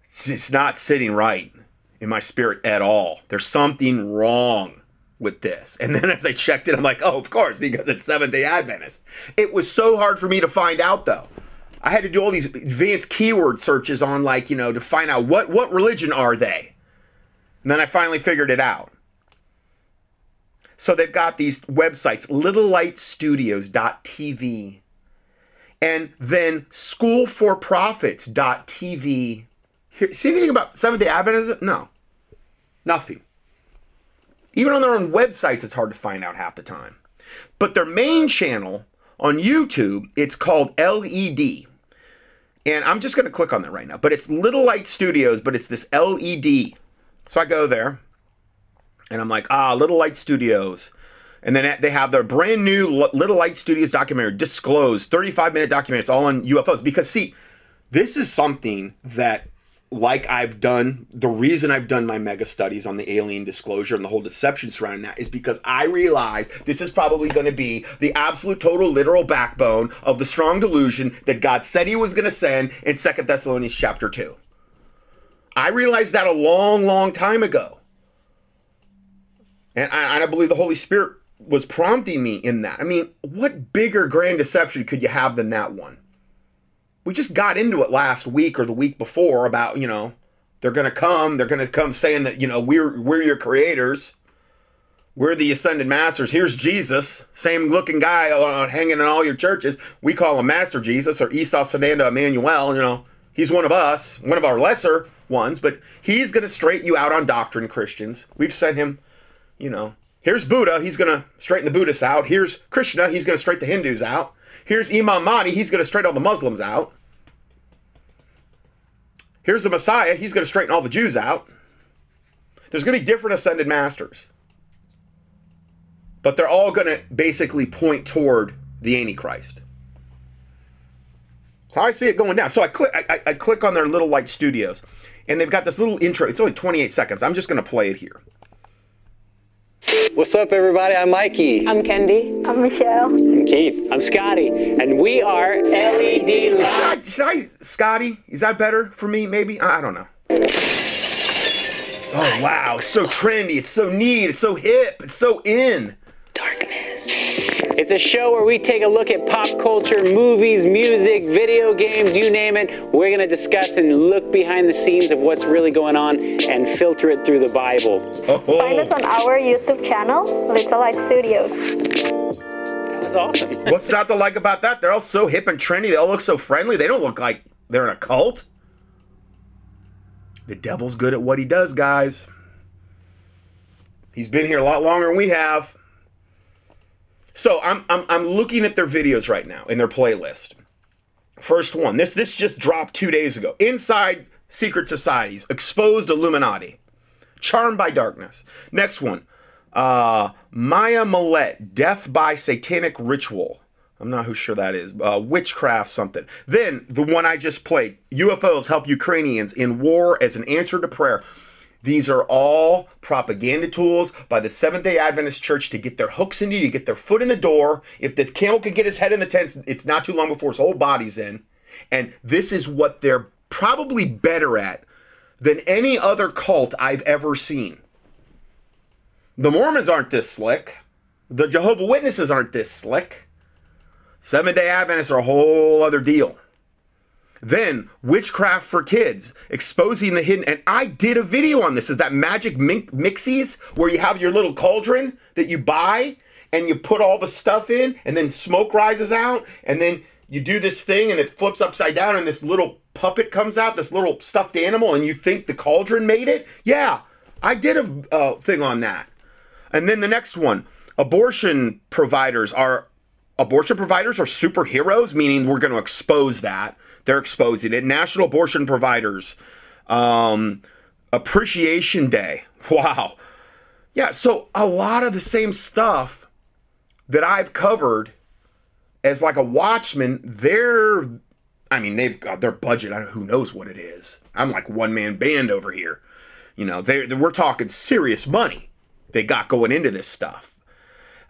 it's not sitting right in my spirit at all. There's something wrong with this. And then as I checked it, I'm like, oh, of course, because it's Seventh day Adventist. It was so hard for me to find out though. I had to do all these advanced keyword searches on like, you know, to find out what what religion are they? And then I finally figured it out. So they've got these websites, littlelightstudios.tv and then schoolforprofits.tv. See anything about Seventh day Adventism? No. Nothing. Even on their own websites, it's hard to find out half the time. But their main channel on YouTube, it's called LED. And I'm just going to click on that right now. But it's Little Light Studios, but it's this LED. So I go there and I'm like, ah, Little Light Studios. And then they have their brand new Little Light Studios documentary, Disclosed, 35 minute documentary. It's all on UFOs. Because, see, this is something that like I've done, the reason I've done my mega studies on the alien disclosure and the whole deception surrounding that is because I realize this is probably going to be the absolute total literal backbone of the strong delusion that God said he was going to send in Second Thessalonians chapter 2. I realized that a long, long time ago. And I, and I believe the Holy Spirit was prompting me in that. I mean, what bigger grand deception could you have than that one? We just got into it last week or the week before about you know they're to come they're to come saying that you know we're we're your creators. We're the ascended masters. Here's jesus same looking guy uh, hanging in all your churches. We call him master jesus or esau sananda emmanuel you know. He's one of us one of our lesser ones but he's to straighten you out on doctrine christians. We've sent him you know. Here's buddha. He's to straighten the buddhists out. Here's krishna. He's to straighten the hindus out here's imam mahdi he's going to straighten all the muslims out Here's the Messiah. He's going to straighten all the Jews out. There's going to be different ascended masters. But they're all going to basically point toward the Antichrist. So I see it going down. So I click I, I click on their little light studios and they've got this little intro. It's only 28 seconds. I'm just going to play it here. What's up, everybody? I'm Mikey. I'm Kendi. I'm Michelle. I'm Keith. I'm Scotty. And we are LED Should I, should I, Scotty? Is that better for me, maybe? I don't know. Oh, wow. So trendy. It's so neat. It's so hip. It's so in. Darkness. It's a show where we take a look at pop culture, movies, music, video games, you name it. We're going to discuss and look behind the scenes of what's really going on and filter it through the Bible. Oh, oh. Find us on our YouTube channel, Little Light Studios. Awesome. What's not to like about that? They're all so hip and trendy. They all look so friendly. They don't look like they're in a cult. The devil's good at what he does, guys. He's been here a lot longer than we have. So I'm, I'm, I'm looking at their videos right now in their playlist. First one. This this just dropped two days ago. Inside secret societies, exposed Illuminati, charmed by darkness. Next one. Uh, Maya Millete, death by satanic ritual. I'm not who sure that is. Uh, witchcraft something. Then the one I just played. UFOs help Ukrainians in war as an answer to prayer. These are all propaganda tools by the Seventh day Adventist Church to get their hooks into you, to get their foot in the door. If the camel could get his head in the tent, it's not too long before his whole body's in. And this is what they're probably better at than any other cult I've ever seen. The Mormons aren't this slick. The Jehovah Witnesses aren't this slick. Seven day Adventists are a whole other deal. Then witchcraft for kids, exposing the hidden. And I did a video on this. Is that magic mixies where you have your little cauldron that you buy and you put all the stuff in, and then smoke rises out, and then you do this thing and it flips upside down, and this little puppet comes out, this little stuffed animal, and you think the cauldron made it? Yeah, I did a uh, thing on that. And then the next one, abortion providers are abortion providers are superheroes, meaning we're going to expose that. They're exposing it. National Abortion Providers um, Appreciation Day. Wow. Yeah, so a lot of the same stuff that I've covered as like a watchman, they're, I mean, they've got their budget. I don't who knows what it is. I'm like one man band over here. You know, they we're talking serious money they got going into this stuff.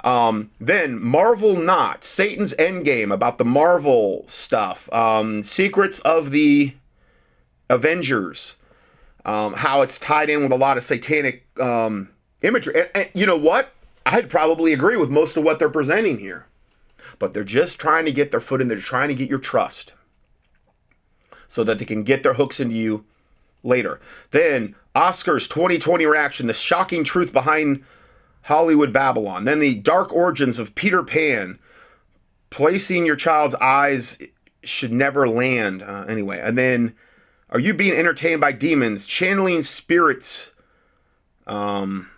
Um, then Marvel Not, Satan's Endgame about the Marvel stuff, um, Secrets of the Avengers, um, how it's tied in with a lot of satanic um, imagery. And, and you know what? I'd probably agree with most of what they're presenting here. But they're just trying to get their foot in there, trying to get your trust so that they can get their hooks into you later. Then Oscars 2020 reaction, the shocking truth behind Hollywood Babylon. Then the dark origins of Peter Pan. Placing your child's eyes should never land. Uh, anyway, and then are you being entertained by demons? Channeling spirits. Um,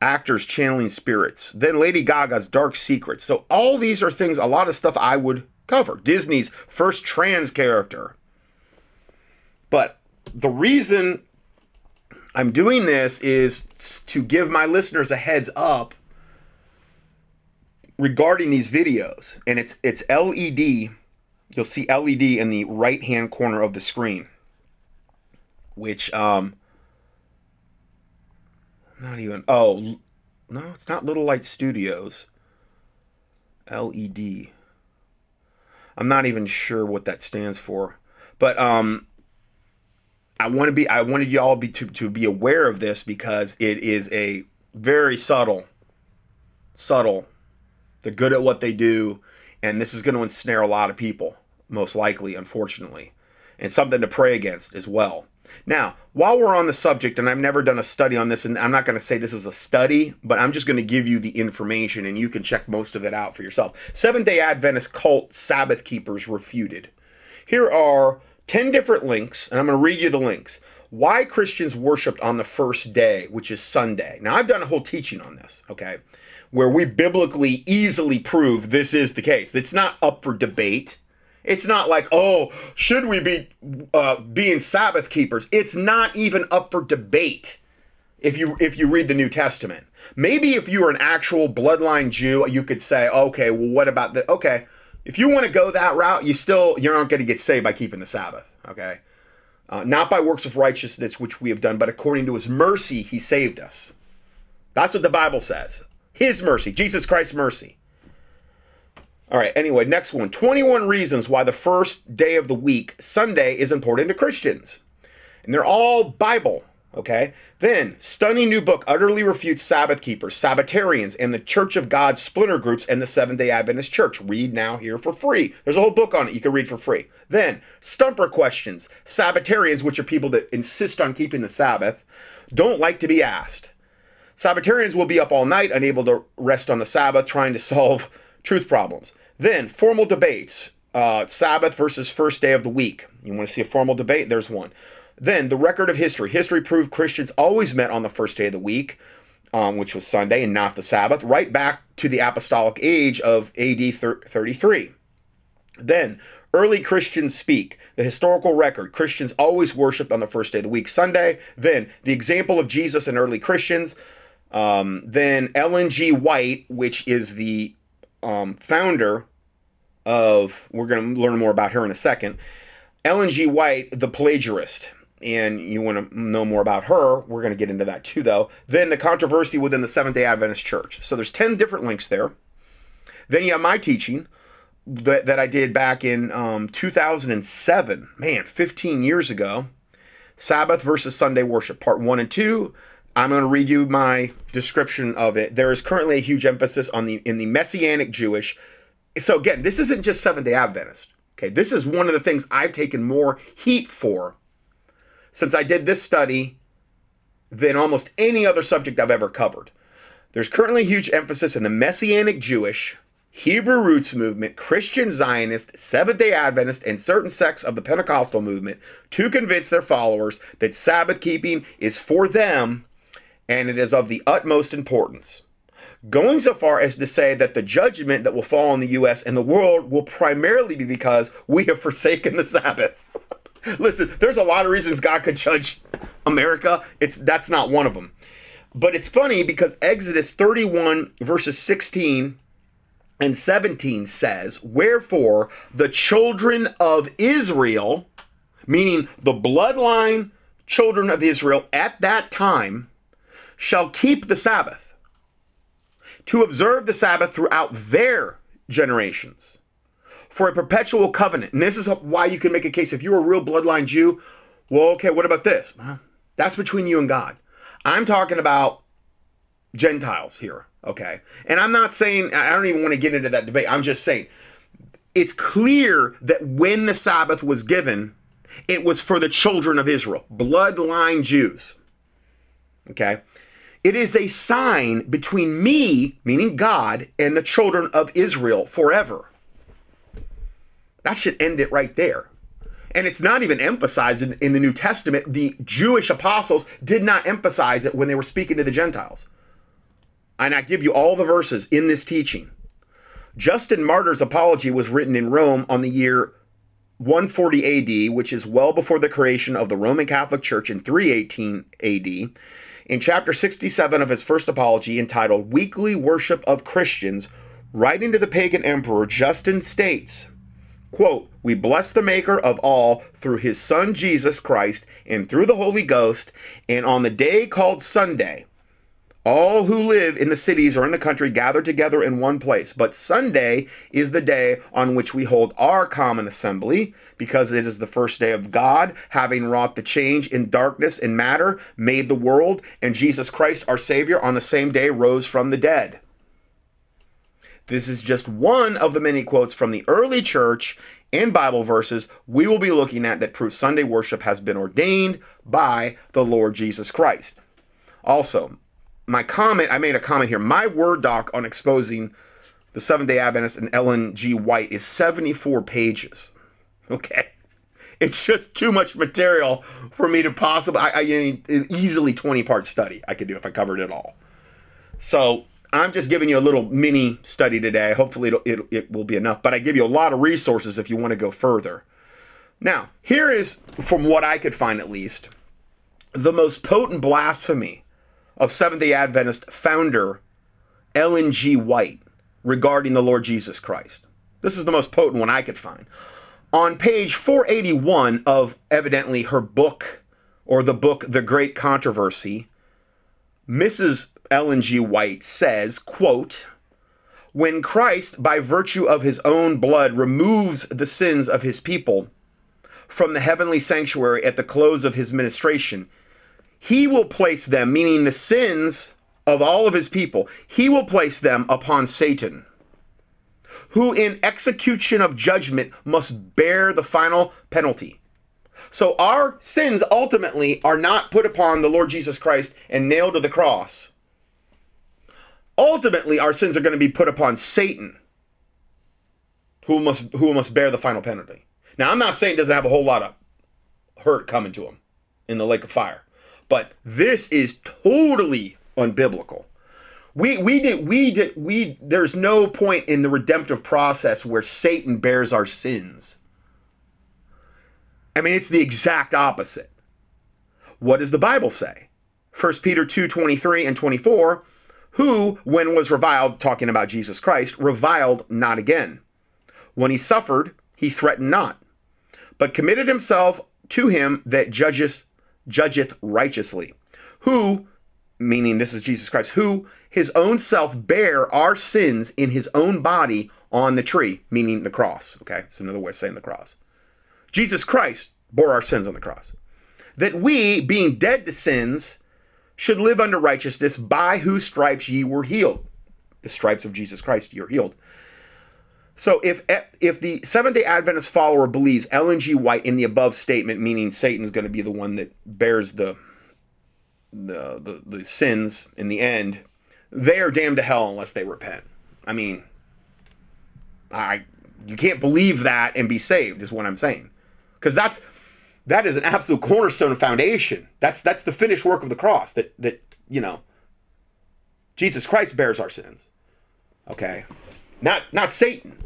actors channeling spirits. Then Lady Gaga's Dark Secrets. So all these are things, a lot of stuff I would cover. Disney's first trans character. But the reason I'm doing this is to give my listeners a heads up regarding these videos. And it's it's LED. You'll see LED in the right hand corner of the screen. Which um not even oh no, it's not Little Light Studios. LED. I'm not even sure what that stands for. But um I want to be I wanted you all be to, to be aware of this because it is a very subtle subtle they're good at what they do and this is going to ensnare a lot of people most likely unfortunately and something to pray against as well. Now while we're on the subject and i've never done a study on this and i'm not going to say this is a study but i'm just going to give you the information and you can check most of it out for yourself. Seven day adventist cult sabbath keepers refuted. Here are 10 different links, and I'm going to read you the links. Why Christians worshiped on the first day, which is Sunday. Now, I've done a whole teaching on this, okay, where we biblically easily prove this is the case. It's not up for debate. It's not like, oh, should we be uh, being Sabbath keepers? It's not even up for debate if you if you read the New Testament. Maybe if you were an actual bloodline Jew, you could say, okay, well, what about the okay? If you want to go that route, you still you're not going to get saved by keeping the Sabbath. Okay, uh, not by works of righteousness which we have done, but according to His mercy He saved us. That's what the Bible says. His mercy, Jesus Christ's mercy. All right. Anyway, next one. 21 reasons why the first day of the week, Sunday, is important to Christians, and they're all Bible. Okay. Then, stunning new book utterly refutes Sabbath keepers, Sabbatarians, and the Church of God splinter groups and the Seventh day Adventist Church. Read now here for free. There's a whole book on it you can read for free. Then, stumper questions. Sabbatarians, which are people that insist on keeping the Sabbath, don't like to be asked. Sabbatarians will be up all night, unable to rest on the Sabbath, trying to solve truth problems. Then, formal debates. Uh, Sabbath versus first day of the week. You want to see a formal debate? There's one. Then the record of history. History proved Christians always met on the first day of the week, um, which was Sunday and not the Sabbath, right back to the apostolic age of AD 33. Then early Christians speak. The historical record. Christians always worshiped on the first day of the week, Sunday. Then the example of Jesus and early Christians. Um, then Ellen G. White, which is the um, founder of, we're going to learn more about her in a second. Ellen G. White, the plagiarist and you want to know more about her, we're going to get into that too, though. Then the controversy within the Seventh day Adventist Church. So there's 10 different links there. Then you have my teaching that, that I did back in um, 2007. Man, 15 years ago. Sabbath versus Sunday worship, part one and two. I'm going to read you my description of it. There is currently a huge emphasis on the in the Messianic Jewish. So again, this isn't just Seventh Day Adventist. Okay, this is one of the things I've taken more heat for since I did this study than almost any other subject I've ever covered. There's currently huge emphasis in the Messianic Jewish, Hebrew roots movement, Christian Zionist, Seventh day Adventist, and certain sects of the Pentecostal movement to convince their followers that Sabbath keeping is for them and it is of the utmost importance. Going so far as to say that the judgment that will fall on the U.S. and the world will primarily be because we have forsaken the Sabbath. Listen, there's a lot of reasons God could judge America. It's that's not one of them. But it's funny because Exodus 31 verses 16 and 17 says, "Wherefore the children of Israel, meaning the bloodline children of Israel at that time, shall keep the Sabbath to observe the Sabbath throughout their generations." For a perpetual covenant. And this is why you can make a case if you're a real bloodline Jew, well, okay, what about this? That's between you and God. I'm talking about Gentiles here, okay? And I'm not saying, I don't even want to get into that debate. I'm just saying, it's clear that when the Sabbath was given, it was for the children of Israel, bloodline Jews, okay? It is a sign between me, meaning God, and the children of Israel forever. That should end it right there. And it's not even emphasized in, in, the New Testament. The Jewish apostles did not emphasize it when they were speaking to the Gentiles. And I give you all the verses in this teaching. Justin Martyr's apology was written in Rome on the year 140 AD, which is well before the creation of the Roman Catholic Church in 318 AD. In chapter 67 of his first apology, entitled Weekly Worship of Christians, writing to the pagan emperor, Justin states, Quote, We bless the Maker of all through his Son Jesus Christ and through the Holy Ghost, and on the day called Sunday, all who live in the cities or in the country gather together in one place. But Sunday is the day on which we hold our common assembly, because it is the first day of God, having wrought the change in darkness and matter, made the world, and Jesus Christ, our Savior, on the same day rose from the dead. This is just one of the many quotes from the early church and Bible verses we will be looking at that prove Sunday worship has been ordained by the Lord Jesus Christ. Also, my comment, I made a comment here. My Word doc on exposing the Seventh day Adventist and Ellen G. White is 74 pages. Okay. It's just too much material for me to possibly, I, I easily 20 part study I could do if I covered it all. So I'm just giving you a little mini study today. Hopefully, it'll, it, it will be enough. But I give you a lot of resources if you want to go further. Now, here is, from what I could find at least, the most potent blasphemy of Seventh day Adventist founder Ellen G. White regarding the Lord Jesus Christ. This is the most potent one I could find. On page 481 of evidently her book, or the book The Great Controversy, Mrs. Ellen G. White says, quote, when Christ, by virtue of his own blood, removes the sins of his people from the heavenly sanctuary at the close of his ministration, he will place them, meaning the sins of all of his people, he will place them upon Satan, who in execution of judgment must bear the final penalty. So our sins ultimately are not put upon the Lord Jesus Christ and nailed to the cross. Ultimately, our sins are going to be put upon Satan, who must who must bear the final penalty. Now, I'm not saying it doesn't have a whole lot of hurt coming to him in the lake of fire, but this is totally unbiblical. We we did we did we there's no point in the redemptive process where Satan bears our sins. I mean, it's the exact opposite. What does the Bible say? 1 Peter 2 23 and 24, who, when was reviled, talking about Jesus Christ, reviled not again. When he suffered, he threatened not, but committed himself to him that judgeth, judgeth righteously, who, meaning this is Jesus Christ, who his own self bare our sins in his own body on the tree, meaning the cross. Okay, it's another way of saying the cross. Jesus Christ bore our sins on the cross. That we, being dead to sins, should live under righteousness, by whose stripes ye were healed. The stripes of Jesus Christ, you're healed. So if if the Seventh Day Adventist follower believes Ellen G. White in the above statement, meaning Satan's going to be the one that bears the the, the the sins in the end, they are damned to hell unless they repent. I mean, I you can't believe that and be saved is what I'm saying, because that's that is an absolute cornerstone foundation. That's that's the finished work of the cross. That that you know, Jesus Christ bears our sins. Okay, not not Satan.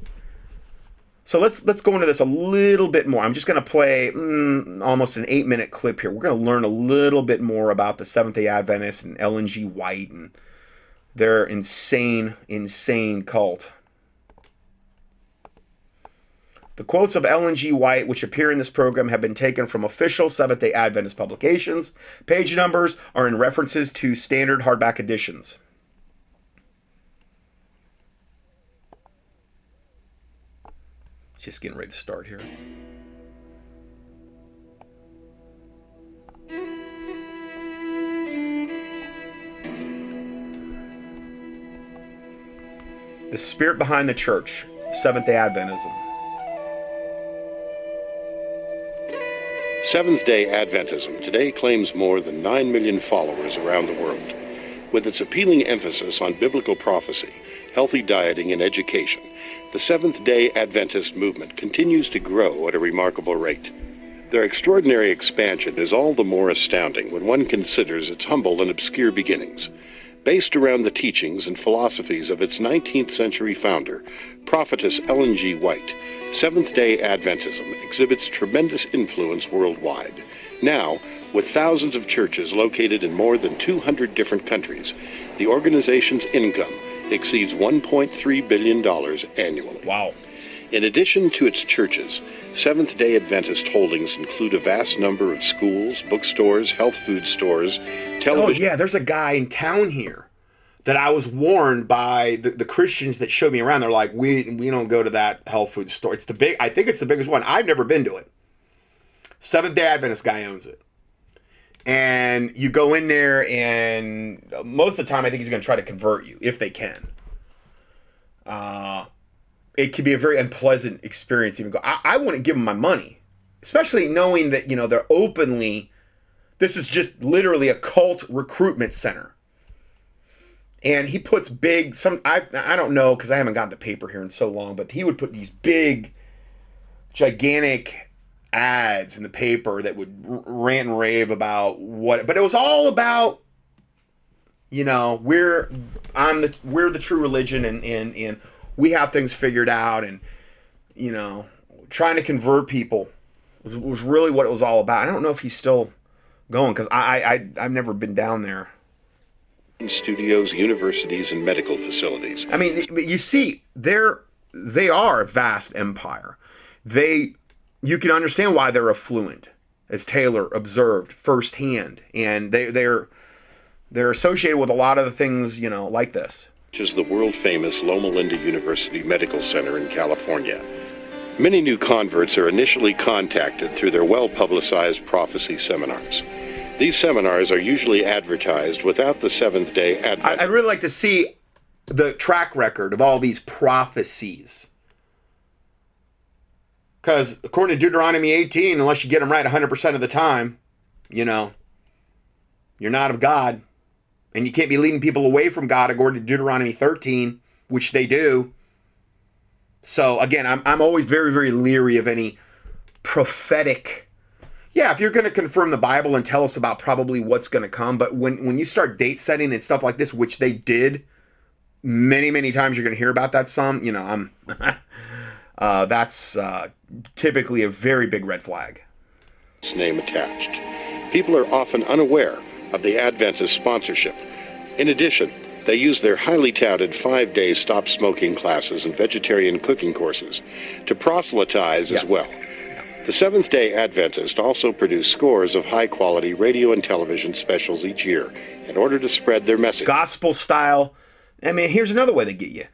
So let's let's go into this a little bit more. I'm just going to play mm, almost an eight minute clip here. We're going to learn a little bit more about the Seventh Day Adventists and Ellen G. White and their insane, insane cult. The quotes of Ellen G. White, which appear in this program, have been taken from official Seventh day Adventist publications. Page numbers are in references to standard hardback editions. Just getting ready to start here. The spirit behind the church, Seventh day Adventism. Seventh day Adventism today claims more than 9 million followers around the world. With its appealing emphasis on biblical prophecy, healthy dieting, and education, the Seventh day Adventist movement continues to grow at a remarkable rate. Their extraordinary expansion is all the more astounding when one considers its humble and obscure beginnings. Based around the teachings and philosophies of its 19th century founder, prophetess Ellen G. White, Seventh day Adventism exhibits tremendous influence worldwide. Now, with thousands of churches located in more than 200 different countries, the organization's income exceeds $1.3 billion annually. Wow. In addition to its churches, Seventh day Adventist holdings include a vast number of schools, bookstores, health food stores, oh, television. Oh, yeah, there's a guy in town here that I was warned by the, the Christians that showed me around. They're like, we, we don't go to that health food store. It's the big, I think it's the biggest one. I've never been to it. Seventh day Adventist guy owns it. And you go in there, and most of the time, I think he's going to try to convert you if they can. Uh, it can be a very unpleasant experience. Even go, I, I wouldn't give them my money, especially knowing that you know they're openly. This is just literally a cult recruitment center, and he puts big. Some I I don't know because I haven't gotten the paper here in so long, but he would put these big, gigantic ads in the paper that would rant and rave about what, but it was all about, you know, we're I'm the we're the true religion and and and we have things figured out and you know trying to convert people was was really what it was all about. I don't know if he's still going because I I I've never been down there. Studios, universities, and medical facilities. I mean, you see, they're they are a vast empire. They you can understand why they're affluent, as Taylor observed firsthand, and they they're they're associated with a lot of the things you know like this. Which is the world famous Loma Linda University Medical Center in California. Many new converts are initially contacted through their well publicized prophecy seminars. These seminars are usually advertised without the seventh day Advent. I'd really like to see the track record of all these prophecies. Because according to Deuteronomy 18, unless you get them right 100% of the time, you know, you're not of God. And you can't be leading people away from God according to Deuteronomy 13, which they do. So again, I'm, I'm always very, very leery of any prophetic. Yeah, if you're going to confirm the Bible and tell us about probably what's going to come, but when when you start date setting and stuff like this, which they did many, many times, you're going to hear about that some. You know, I'm uh, that's uh, typically a very big red flag. its name attached. People are often unaware of the Adventist sponsorship. In addition, they use their highly touted five day stop smoking classes and vegetarian cooking courses to proselytize Yes. as well. The Seventh day Adventist also produce scores of high quality radio and television specials each year in order to spread their message. Gospel style. I mean, here's another way they get you.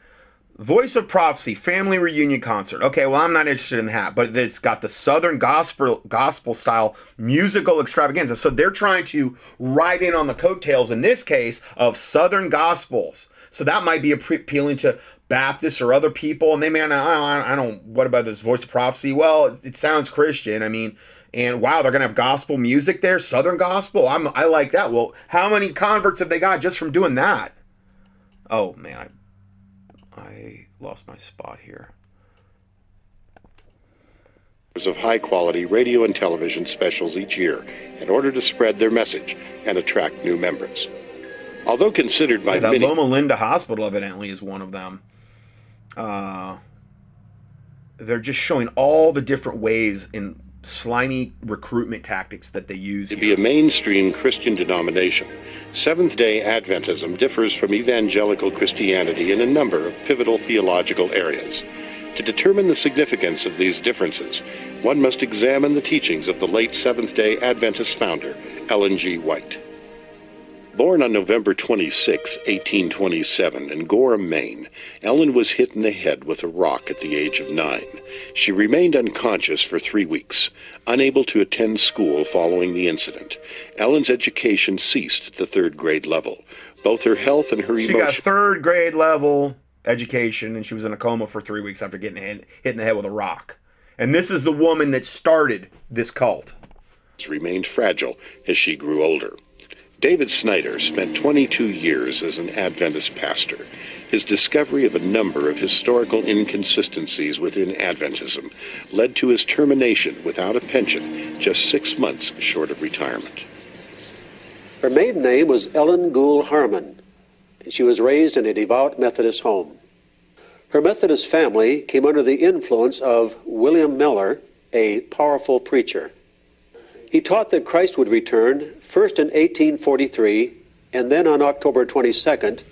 Voice of Prophecy Family Reunion Concert. Okay, well, I'm not interested in that, but it's got the Southern gospel gospel style musical extravaganza. So they're trying to ride in on the coattails in this case of Southern gospels. So that might be appealing to Baptists or other people, and they may not. I don't, I don't. What about this Voice of Prophecy? Well, it, it sounds Christian. I mean, and wow, they're gonna have gospel music there, Southern gospel. I'm, I like that. Well, how many converts have they got just from doing that? Oh man, I, I lost my spot here. of high quality radio and television specials each year in order to spread their message and attract new members. Although considered by Yeah, that many Loma Linda Hospital evidently is one of them. Uh, they're just showing all the different ways in slimy recruitment tactics that they use. to be a mainstream Christian denomination, Seventh day Adventism differs from evangelical Christianity in a number of pivotal theological areas. To determine the significance of these differences, one must examine the teachings of the late Seventh day Adventist founder, Ellen G. White. Born on November 26, 1827, in Gorham, Maine, Ellen was hit in the head with a rock at the age of nine. She remained unconscious for three weeks, unable to attend school following the incident. Ellen's education ceased at the third grade level. Both her health and her She emotions. got third grade level education, and she was in a coma for three weeks after getting hit, hit in the head with a rock. And this is the woman that started this cult. remained fragile as she grew older. David Snyder spent 22 years as an Adventist pastor. His discovery of a number of historical inconsistencies within Adventism led to his termination without a pension just six months short of retirement. Her maiden name was Ellen Gould Harmon, and she was raised in a devout Methodist home. Her Methodist family came under the influence of William Miller, a powerful preacher. He taught that Christ would return first in 1843 and then on October 22nd,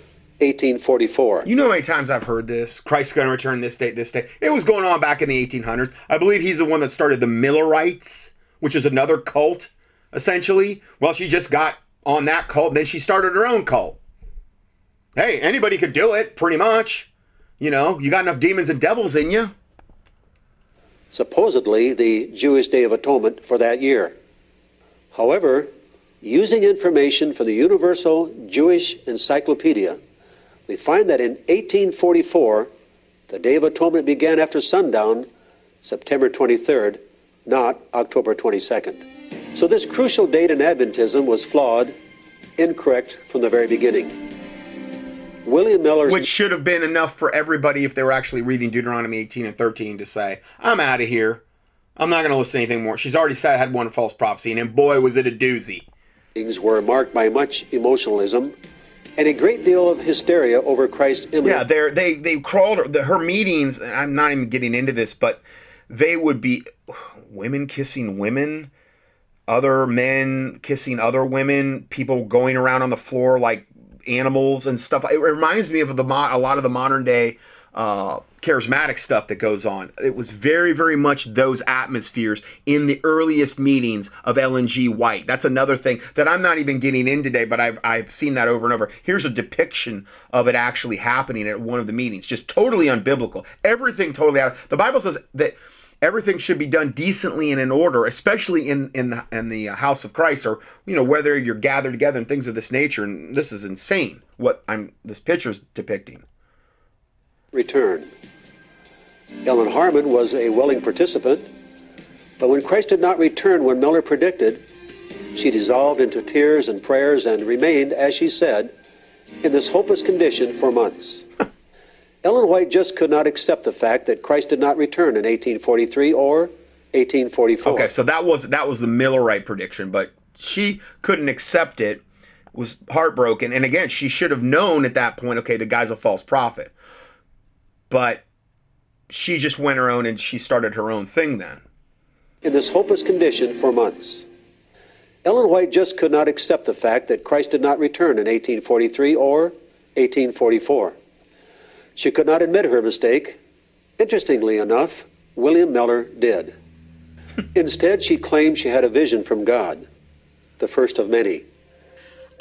1844. You know how many times I've heard this? Christ's going to return this date, this day. It was going on back in the 1800s. I believe he's the one that started the Millerites, which is another cult, essentially. Well, she just got on that cult, then she started her own cult. Hey, anybody could do it, pretty much. You know, you got enough demons and devils in you. supposedly the Jewish Day of Atonement for that year. However, using information from the Universal Jewish Encyclopedia, we find that in 1844, the Day of Atonement began after sundown, September 23rd, not October 22nd. So this crucial date in Adventism was flawed, incorrect from the very beginning. William Miller's Which should have been enough for everybody if they were actually reading Deuteronomy 18 and 13 to say, I'm out of here. I'm not going to listen to anything more. She's already said I had one false prophecy, and boy, was it a doozy. Things were marked by much emotionalism and a great deal of hysteria over Christ's imminent Yeah, they're, they they crawled her, the, her meetings. and I'm not even getting into this, but they would be women kissing women, other men kissing other women, people going around on the floor like animals and stuff. It reminds me of the mo- a lot of the modern day uh, charismatic stuff that goes on. It was very, very much those atmospheres in the earliest meetings of Ellen G. White. That's another thing that I'm not even getting in today, but I've I've seen that over and over. Here's a depiction of it actually happening at one of the meetings. Just totally unbiblical. Everything totally out. The Bible says that everything should be done decently and in order, especially in in the in the uh, house of Christ, or you know whether you're gathered together and things of this nature. And this is insane what I'm this picture's depicting. return. Ellen Harmon was a willing participant, but when Christ did not return when Miller predicted, she dissolved into tears and prayers and remained, as she said, in this hopeless condition for months. Ellen White just could not accept the fact that Christ did not return in 1843 or 1844. Okay, so that was that was the Millerite prediction, but she couldn't accept it. Was heartbroken, and again, she should have known at that point. Okay, the guy's a false prophet, but she just went her own and she started her own thing then. in this hopeless condition for months. Ellen White just could not accept the fact that Christ did not return in 1843 or 1844. She could not admit her mistake. Interestingly enough, William Miller did. Instead, she claimed she had a vision from God, the first of many.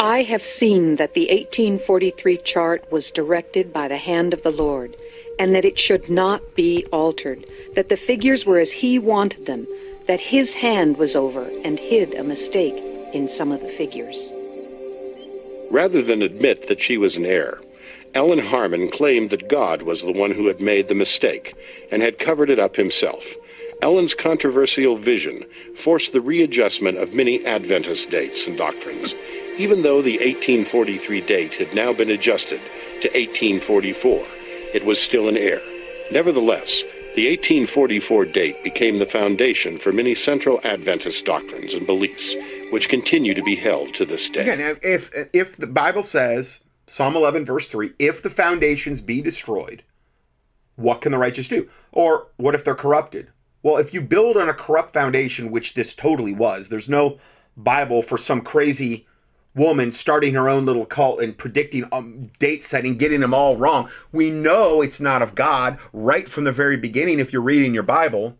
I have seen that the 1843 chart was directed by the hand of the Lord, and that it should not be altered, that the figures were as He wanted them, that His hand was over and hid a mistake in some of the figures. Rather than admit that she was in error, Ellen Harmon claimed that God was the one who had made the mistake and had covered it up himself. Ellen's controversial vision forced the readjustment of many Adventist dates and doctrines, even though the 1843 date had now been adjusted to 1844. It was still in error. Nevertheless, the 1844 date became the foundation for many Central Adventist doctrines and beliefs, which continue to be held to this day. Again, if if the Bible says Psalm 11 verse 3, if the foundations be destroyed, what can the righteous do? Or what if they're corrupted? Well, if you build on a corrupt foundation, which this totally was, there's no Bible for some crazy woman starting her own little cult and predicting um, date setting, getting them all wrong. We know it's not of God right from the very beginning if you're reading your Bible.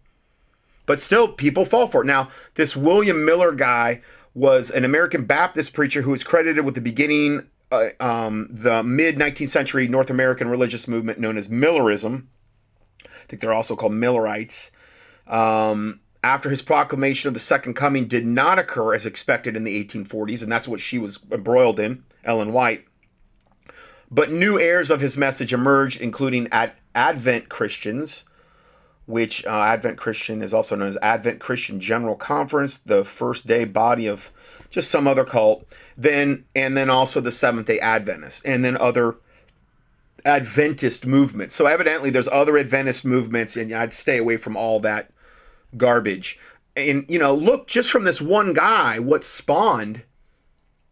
But still, people fall for it. Now, this William Miller guy was an American Baptist preacher who was credited with the beginning, uh, um, the mid 19th century North American religious movement known as Millerism. I think they're also called Millerites. Um, after his proclamation of the Second Coming did not occur as expected in the 1840s, and that's what she was embroiled in, Ellen White. But new heirs of his message emerged, including Ad- Advent Christians, which uh, Advent Christian is also known as Advent Christian General Conference, the first day body of just some other cult. Then and then also the Seventh Day Adventists, and then other Adventist movements. So evidently, there's other Adventist movements, and I'd stay away from all that garbage. And you know, look just from this one guy, what spawned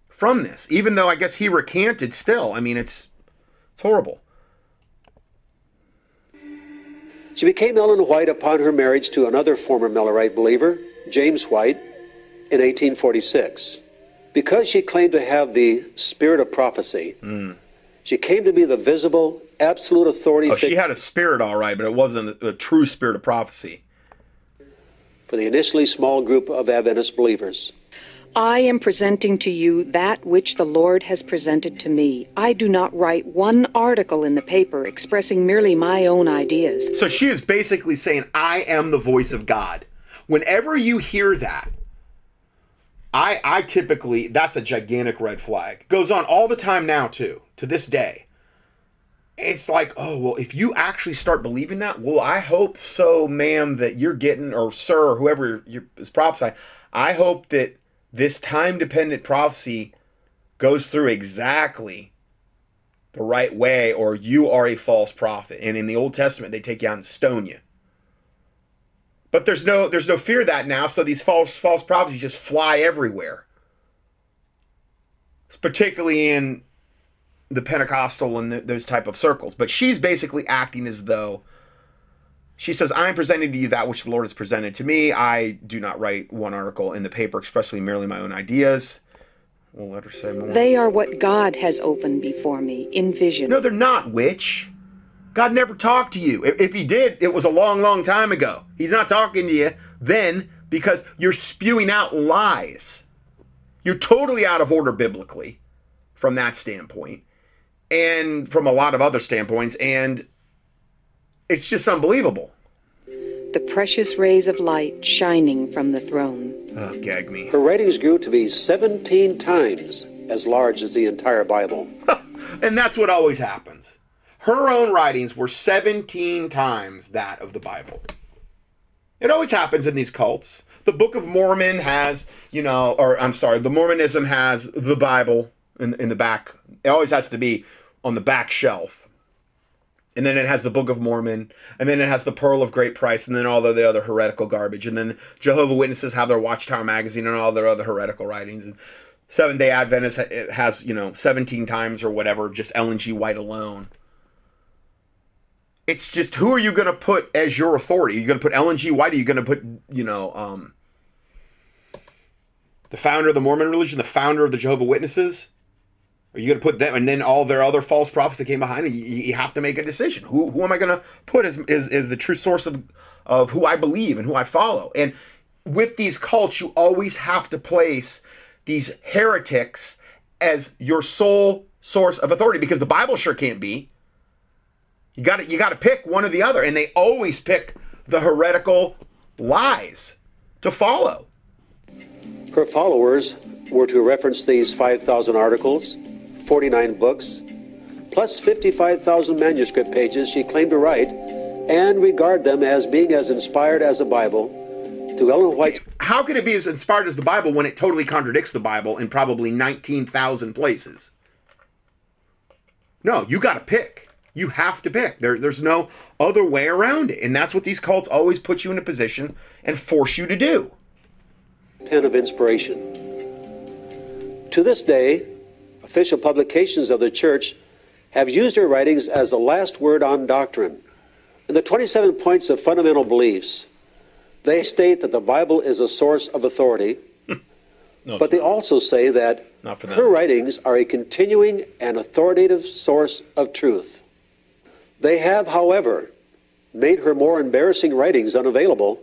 from this. Even though I guess he recanted, still, I mean, it's it's horrible. She became Ellen White upon her marriage to another former Millerite believer, James White, in 1846. Because she claimed to have the spirit of prophecy, hmm. she came to be the visible, absolute authority Oh, she had a spirit, all right, but it wasn't a, a true spirit of prophecy. For the initially small group of Adventist believers. I am presenting to you that which the Lord has presented to me. I do not write one article in the paper expressing merely my own ideas. So she is basically saying, I am the voice of God. Whenever you hear that, I I typically that's a gigantic red flag. Goes on all the time now too, to this day. It's like, oh well, if you actually start believing that, well, I hope so, ma'am, that you're getting, or sir, or whoever is prophesying. I hope that this time-dependent prophecy goes through exactly the right way, or you are a false prophet. And in the Old Testament, they take you out and stone you. But there's no there's no fear of that now, so these false false prophecies just fly everywhere. It's particularly in the Pentecostal and th those type of circles. But she's basically acting as though she says, "I'm presenting to you that which the Lord has presented to me. I do not write one article in the paper expressly merely my own ideas." We'll let her say more. They are what God has opened before me in vision. No, they're not, witch. God never talked to you. If he did, it was a long, long time ago. He's not talking to you then because you're spewing out lies. You're totally out of order biblically from that standpoint and from a lot of other standpoints. And it's just unbelievable. the precious rays of light shining from the throne. Oh, gag me. Her writings grew to be 17 times as large as the entire Bible. and that's what always happens. Her own writings were 17 times that of the Bible. It always happens in these cults. The Book of Mormon has, you know, or I'm sorry, the Mormonism has the Bible in, in the back. It always has to be on the back shelf. And then it has the Book of Mormon, and then it has the Pearl of Great Price, and then all the other heretical garbage. And then Jehovah Witnesses have their Watchtower magazine and all their other heretical writings. And Seventh Day Adventist has, you know, 17 times or whatever, just Ellen G. White alone. It's just who are you going to put as your authority? Are you going to put Ellen G. White? Are you going to put, you know, um, the founder of the Mormon religion, the founder of the Jehovah Witnesses? Are you going to put them and then all their other false prophets that came behind? You, you have to make a decision. Who, who am I going to put as, as, as the true source of, of who I believe and who I follow? And with these cults, you always have to place these heretics as your sole source of authority because the Bible sure can't be. You got you got to pick one or the other, and they always pick the heretical lies to follow. Her followers were to reference these 5,000 articles, 49 books, plus 55,000 manuscript pages she claimed to write, and regard them as being as inspired as the Bible. To Ellen White's How can it be as inspired as the Bible when it totally contradicts the Bible in probably 19,000 places? No, you got to pick. You have to pick. There, there's no other way around it. And that's what these cults always put you in a position and force you to do. pen of inspiration. To this day, official publications of the church have used her writings as the last word on doctrine. In the 27 points of fundamental beliefs, they state that the Bible is a source of authority, but they also say that Not her writings are a continuing and authoritative source of truth. They have, however, made her more embarrassing writings unavailable,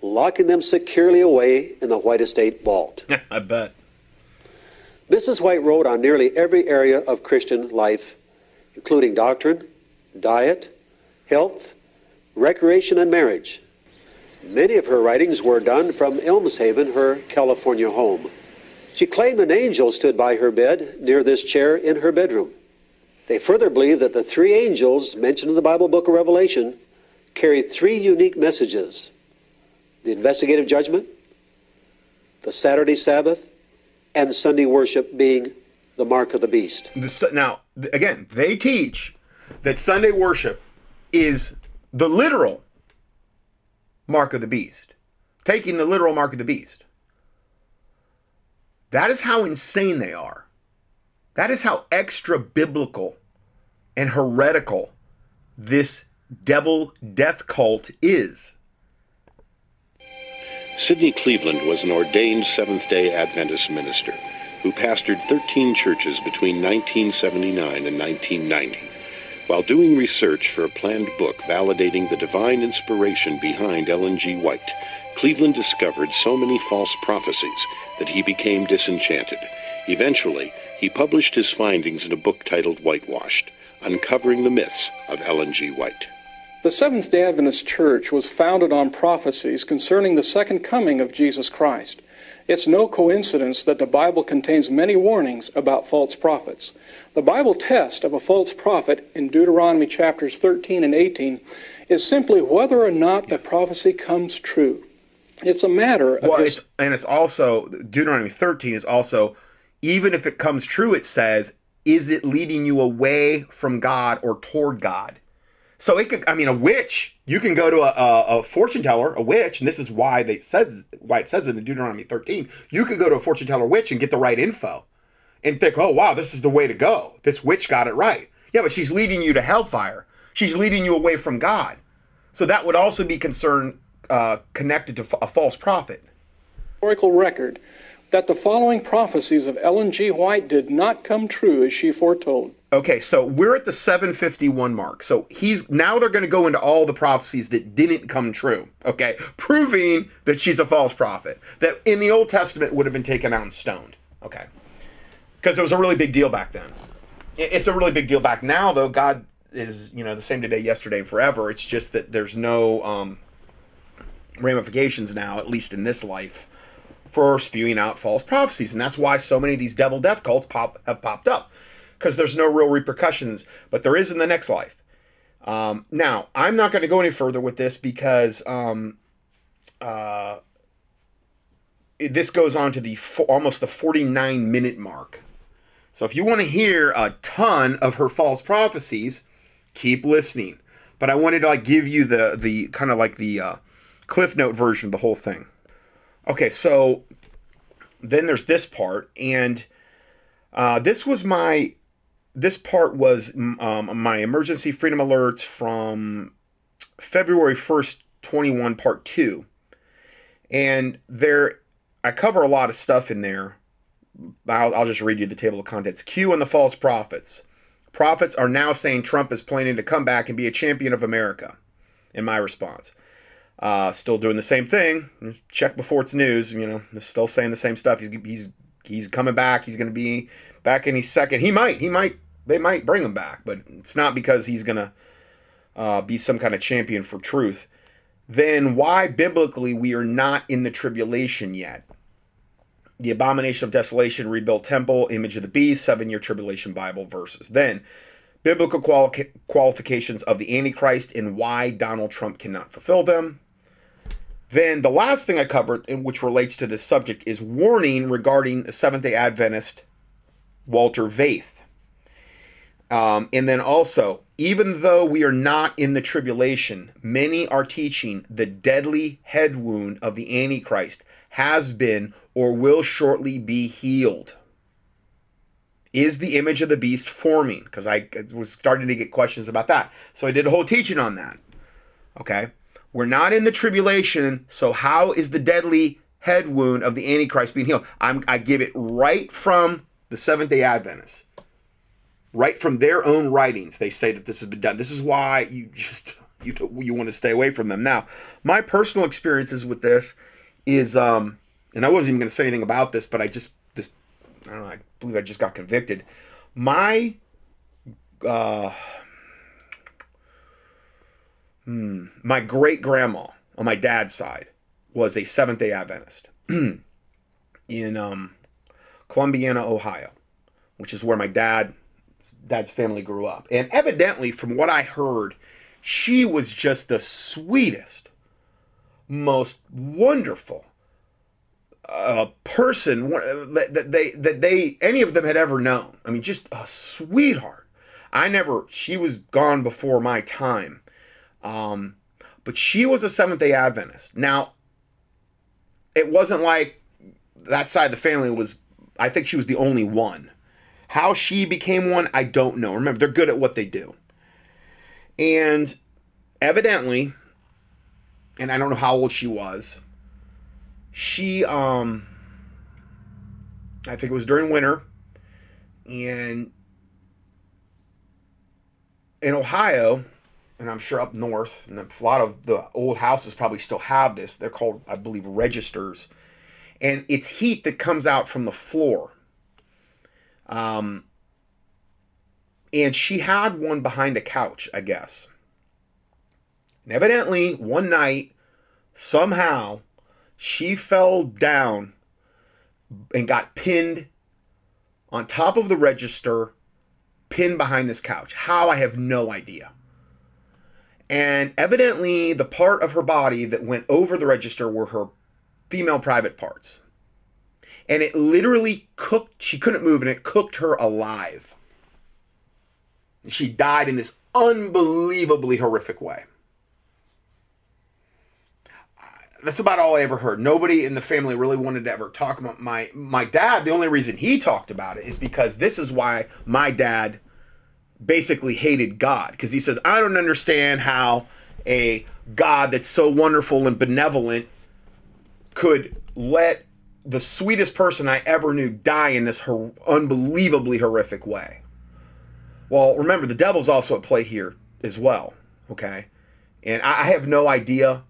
locking them securely away in the White Estate vault. I bet. Mrs. White wrote on nearly every area of Christian life, including doctrine, diet, health, recreation, and marriage. Many of her writings were done from Elmshaven, her California home. She claimed an angel stood by her bed near this chair in her bedroom. They further believe that the three angels mentioned in the Bible book of Revelation carry three unique messages the investigative judgment, the Saturday Sabbath, and Sunday worship being the mark of the beast. Now, again, they teach that Sunday worship is the literal mark of the beast, taking the literal mark of the beast. That is how insane they are. That is how extra biblical and heretical this devil death cult is. Sydney Cleveland was an ordained Seventh day Adventist minister who pastored 13 churches between 1979 and 1990. While doing research for a planned book validating the divine inspiration behind Ellen G. White, Cleveland discovered so many false prophecies that he became disenchanted. Eventually, he published his findings in a book titled Whitewashed, uncovering the myths of Ellen G. White. The Seventh day Adventist Church was founded on prophecies concerning the second coming of Jesus Christ. It's no coincidence that the Bible contains many warnings about false prophets. The Bible test of a false prophet in Deuteronomy chapters 13 and 18 is simply whether or not the prophecy comes true. It's a matter of Well, his- it's and it's also Deuteronomy 13 is also even if it comes true, it says, is it leading you away from God or toward God? So it could, I mean, a witch. You can go to a, a, a fortune teller, a witch, and this is why they says why it says it in Deuteronomy 13. You could go to a fortune teller witch and get the right info, and think, oh wow, this is the way to go. This witch got it right. Yeah, but she's leading you to hellfire. She's leading you away from God. So that would also be concern uh, connected to a false prophet. historical record that the following prophecies of Ellen G. White did not come true as she foretold. Okay, so we're at the 751 mark. So he's now they're going to go into all the prophecies that didn't come true. Okay, proving that she's a false prophet that in the Old Testament would have been taken out and stoned. Okay, because it was a really big deal back then. It's a really big deal back now, though. God is you know the same today, yesterday, and forever. It's just that there's no um, ramifications now, at least in this life, for spewing out false prophecies, and that's why so many of these devil death cults pop have popped up because there's no real repercussions, but there is in the next life. Um, now, I'm not going to go any further with this because um, uh, this goes on to the fo- almost the 49 minute mark. So if you want to hear a ton of her false prophecies, keep listening. But I wanted to like give you the the kind of like the uh, cliff note version of the whole thing. Okay, so then there's this part, and uh, this was my this part was um, my emergency freedom alerts from February 1st, 21, part two. And there, I cover a lot of stuff in there. I'll, I'll just read you the table of contents. Q and the false prophets. Prophets are now saying Trump is planning to come back and be a champion of America. In my response, uh, still doing the same thing. Check before it's news. You know, still saying the same stuff. He's he's he's coming back. He's going to be back any second. He might. He might. They might bring him back, but it's not because he's going to uh, be some kind of champion for truth. Then why biblically we are not in the tribulation yet? The abomination of desolation, rebuilt temple, image of the beast, seven year tribulation Bible verses. Then biblical quali- qualifications of the Antichrist and why Donald Trump cannot fulfill them. Then the last thing I covered, which relates to this subject, is warning regarding the Seventh Day Adventist Walter Veith. Um, and then also, even though we are not in the tribulation, many are teaching the deadly head wound of the Antichrist has been or will shortly be healed. Is the image of the beast forming? Because I was starting to get questions about that. So I did a whole teaching on that. Okay. We're not in the tribulation, so how is the deadly head wound of the Antichrist being healed? I'm, I give it right from the Seventh day Adventists. Right from their own writings they say that this has been done. This is why you just you you want to stay away from them. Now my personal experiences with this is um and i wasn't even going to say anything about this but i just this i don't know i believe i just got convicted. My uh hmm, my great grandma on my dad's side was a seventh day adventist in um columbiana ohio which is where my dad dad's family grew up. And evidently, from what I heard, she was just the sweetest, most wonderful uh, person that, that they that they any of them had ever known. I mean, just a sweetheart. I never. She was gone before my time, um, but she was a Seventh Day Adventist. Now, it wasn't like that side of the family was. I think she was the only one. How she became one, I don't know. Remember, they're good at what they do. And evidently, and I don't know how old she was, she, um, I think it was during winter, and in Ohio, and I'm sure up north, and a lot of the old houses probably still have this. They're called, I believe, registers. And it's heat that comes out from the floor. Um, and she had one behind a couch, I guess. And evidently, one night, somehow, she fell down and got pinned on top of the register, pinned behind this couch. How, I have no idea. And evidently, the part of her body that went over the register were her female private parts. And it literally cooked she couldn't move and it cooked her alive. She died in this unbelievably horrific way. That's about all i ever heard. Nobody in the family really wanted to ever talk about my my dad. The only reason he talked about it is because this is why my dad basically hated god because he says i don't understand how a god that's so wonderful and benevolent could let the sweetest person I ever knew die in this hor- unbelievably horrific way. Well, remember, the devil's also at play here as well, okay? And I, I have no idea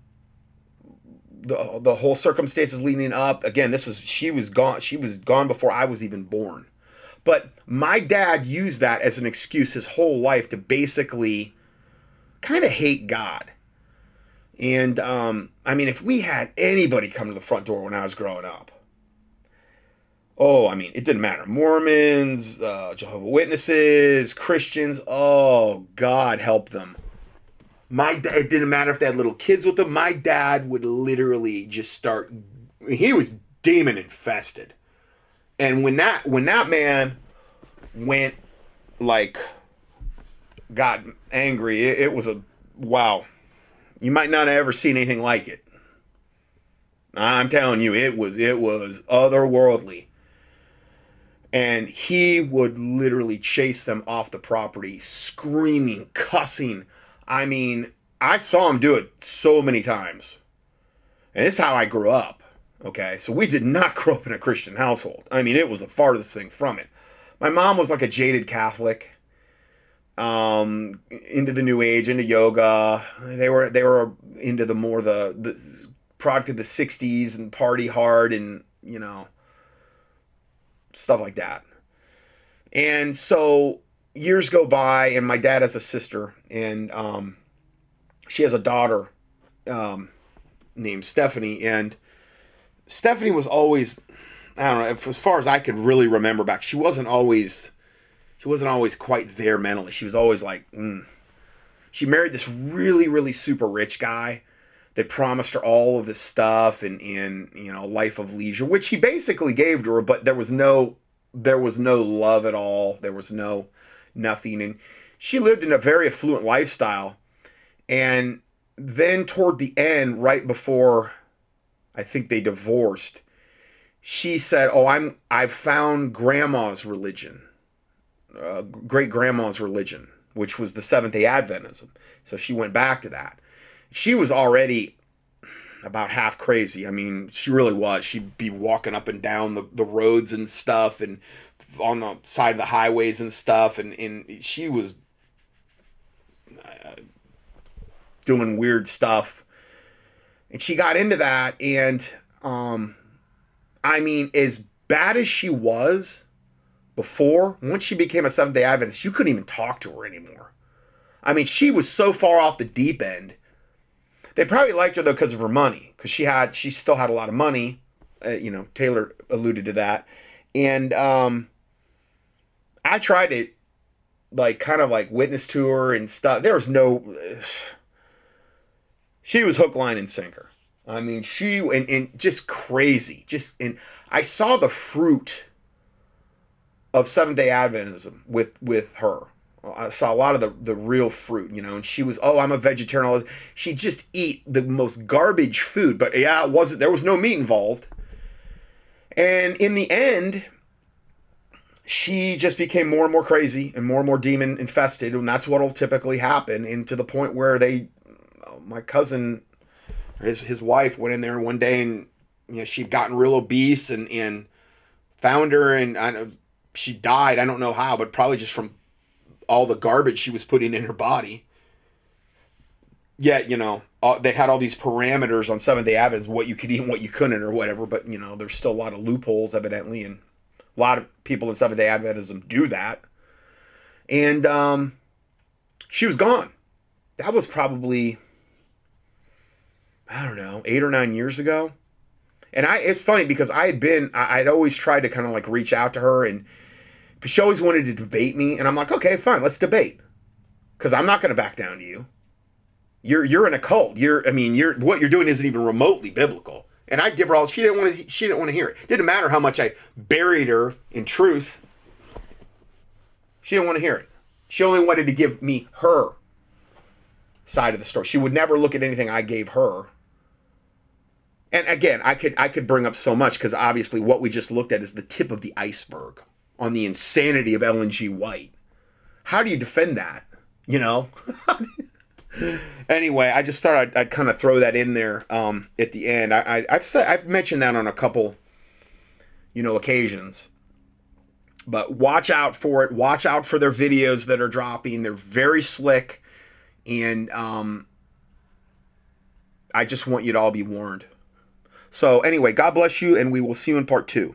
the, the whole circumstances leading up. Again, this is, she was gone, she was gone before I was even born. But my dad used that as an excuse his whole life to basically kind of hate God. And um, I mean, if we had anybody come to the front door when I was growing up, oh, I mean, it didn't matter. Mormons, uh, Jehovah Witnesses, Christians. Oh, God help them. My dad, it didn't matter if they had little kids with them. My dad would literally just start. He was demon infested, and when that when that man went like got angry, it, it was a wow. You might not have ever seen anything like it. I'm telling you, it was it was otherworldly. And he would literally chase them off the property, screaming, cussing. I mean, I saw him do it so many times. And this is how I grew up. Okay, so we did not grow up in a Christian household. I mean, it was the farthest thing from it. My mom was like a jaded Catholic, um, into the New Age, into yoga. They were they were into the more the the product of the '60s and party hard and you know stuff like that. And so years go by, and my dad has a sister, and um, she has a daughter um, named Stephanie, and Stephanie was always, I don't know, if, as far as I could really remember back, she wasn't always, she wasn't always quite there mentally. She was always like, mm. she married this really, really super rich guy that promised her all of this stuff and, in you know, life of leisure, which he basically gave to her, but there was no, there was no love at all. There was no, nothing. And she lived in a very affluent lifestyle. And then toward the end, right before I think they divorced, she said, "Oh, I'm I've found grandma's religion, uh, great grandma's religion, which was the Seventh Day Adventism." So she went back to that. She was already about half crazy. I mean, she really was. She'd be walking up and down the, the roads and stuff, and on the side of the highways and stuff, and and she was uh, doing weird stuff and she got into that and um i mean as bad as she was before once she became a seventh day adventist you couldn't even talk to her anymore. I mean she was so far off the deep end. They probably liked her though because of her money because she had she still had a lot of money uh, you know taylor alluded to that. And um i tried to like kind of like witness to her and stuff. There was no she was hook, line, and sinker. I mean, she and, and just crazy. Just and I saw the fruit of Seventh Day Adventism with with her. I saw a lot of the the real fruit, you know. And she was, oh, I'm a vegetarian. She just eat the most garbage food, but yeah, it wasn't. There was no meat involved. And in the end, she just became more and more crazy and more and more demon infested, and that's what'll typically happen. And to the point where they my cousin, his his wife went in there one day and you know she'd gotten real obese and and found her and I know she died. I don't know how, but probably just from all the garbage she was putting in her body. Yet you know all, they had all these parameters on Seventh Day Adventist what you could eat and what you couldn't or whatever. But you know there's still a lot of loopholes evidently, and a lot of people in Seventh Day Adventism do that. And um, she was gone. That was probably I don't know, eight or nine years ago. And I, it's funny because I had been, I, would always tried to kind of like reach out to her, and she always wanted to debate me, and I'm like, okay, fine, let's debate, because I'm not going to back down to you. You're you're in a cult. You're, I mean, you're what you're doing isn't even remotely biblical. And I give her all. She didn't want to. She didn't want to hear it. Didn't matter how much I buried her in truth. She didn't want to hear it. She only wanted to give me her side of the story. She would never look at anything I gave her and again, I could I could bring up so much because obviously what we just looked at is the tip of the iceberg on the insanity of Ellen G. White. How do you defend that? You know. anyway, I just thought I'd, I'd kind of throw that in there um, at the end. I, I, have said I've mentioned that on a couple, you know, occasions. But watch out for it. Watch out for their videos that are dropping. They're very slick, and um, I just want you to all be warned. So, anyway, God bless you, and we will see you in part two.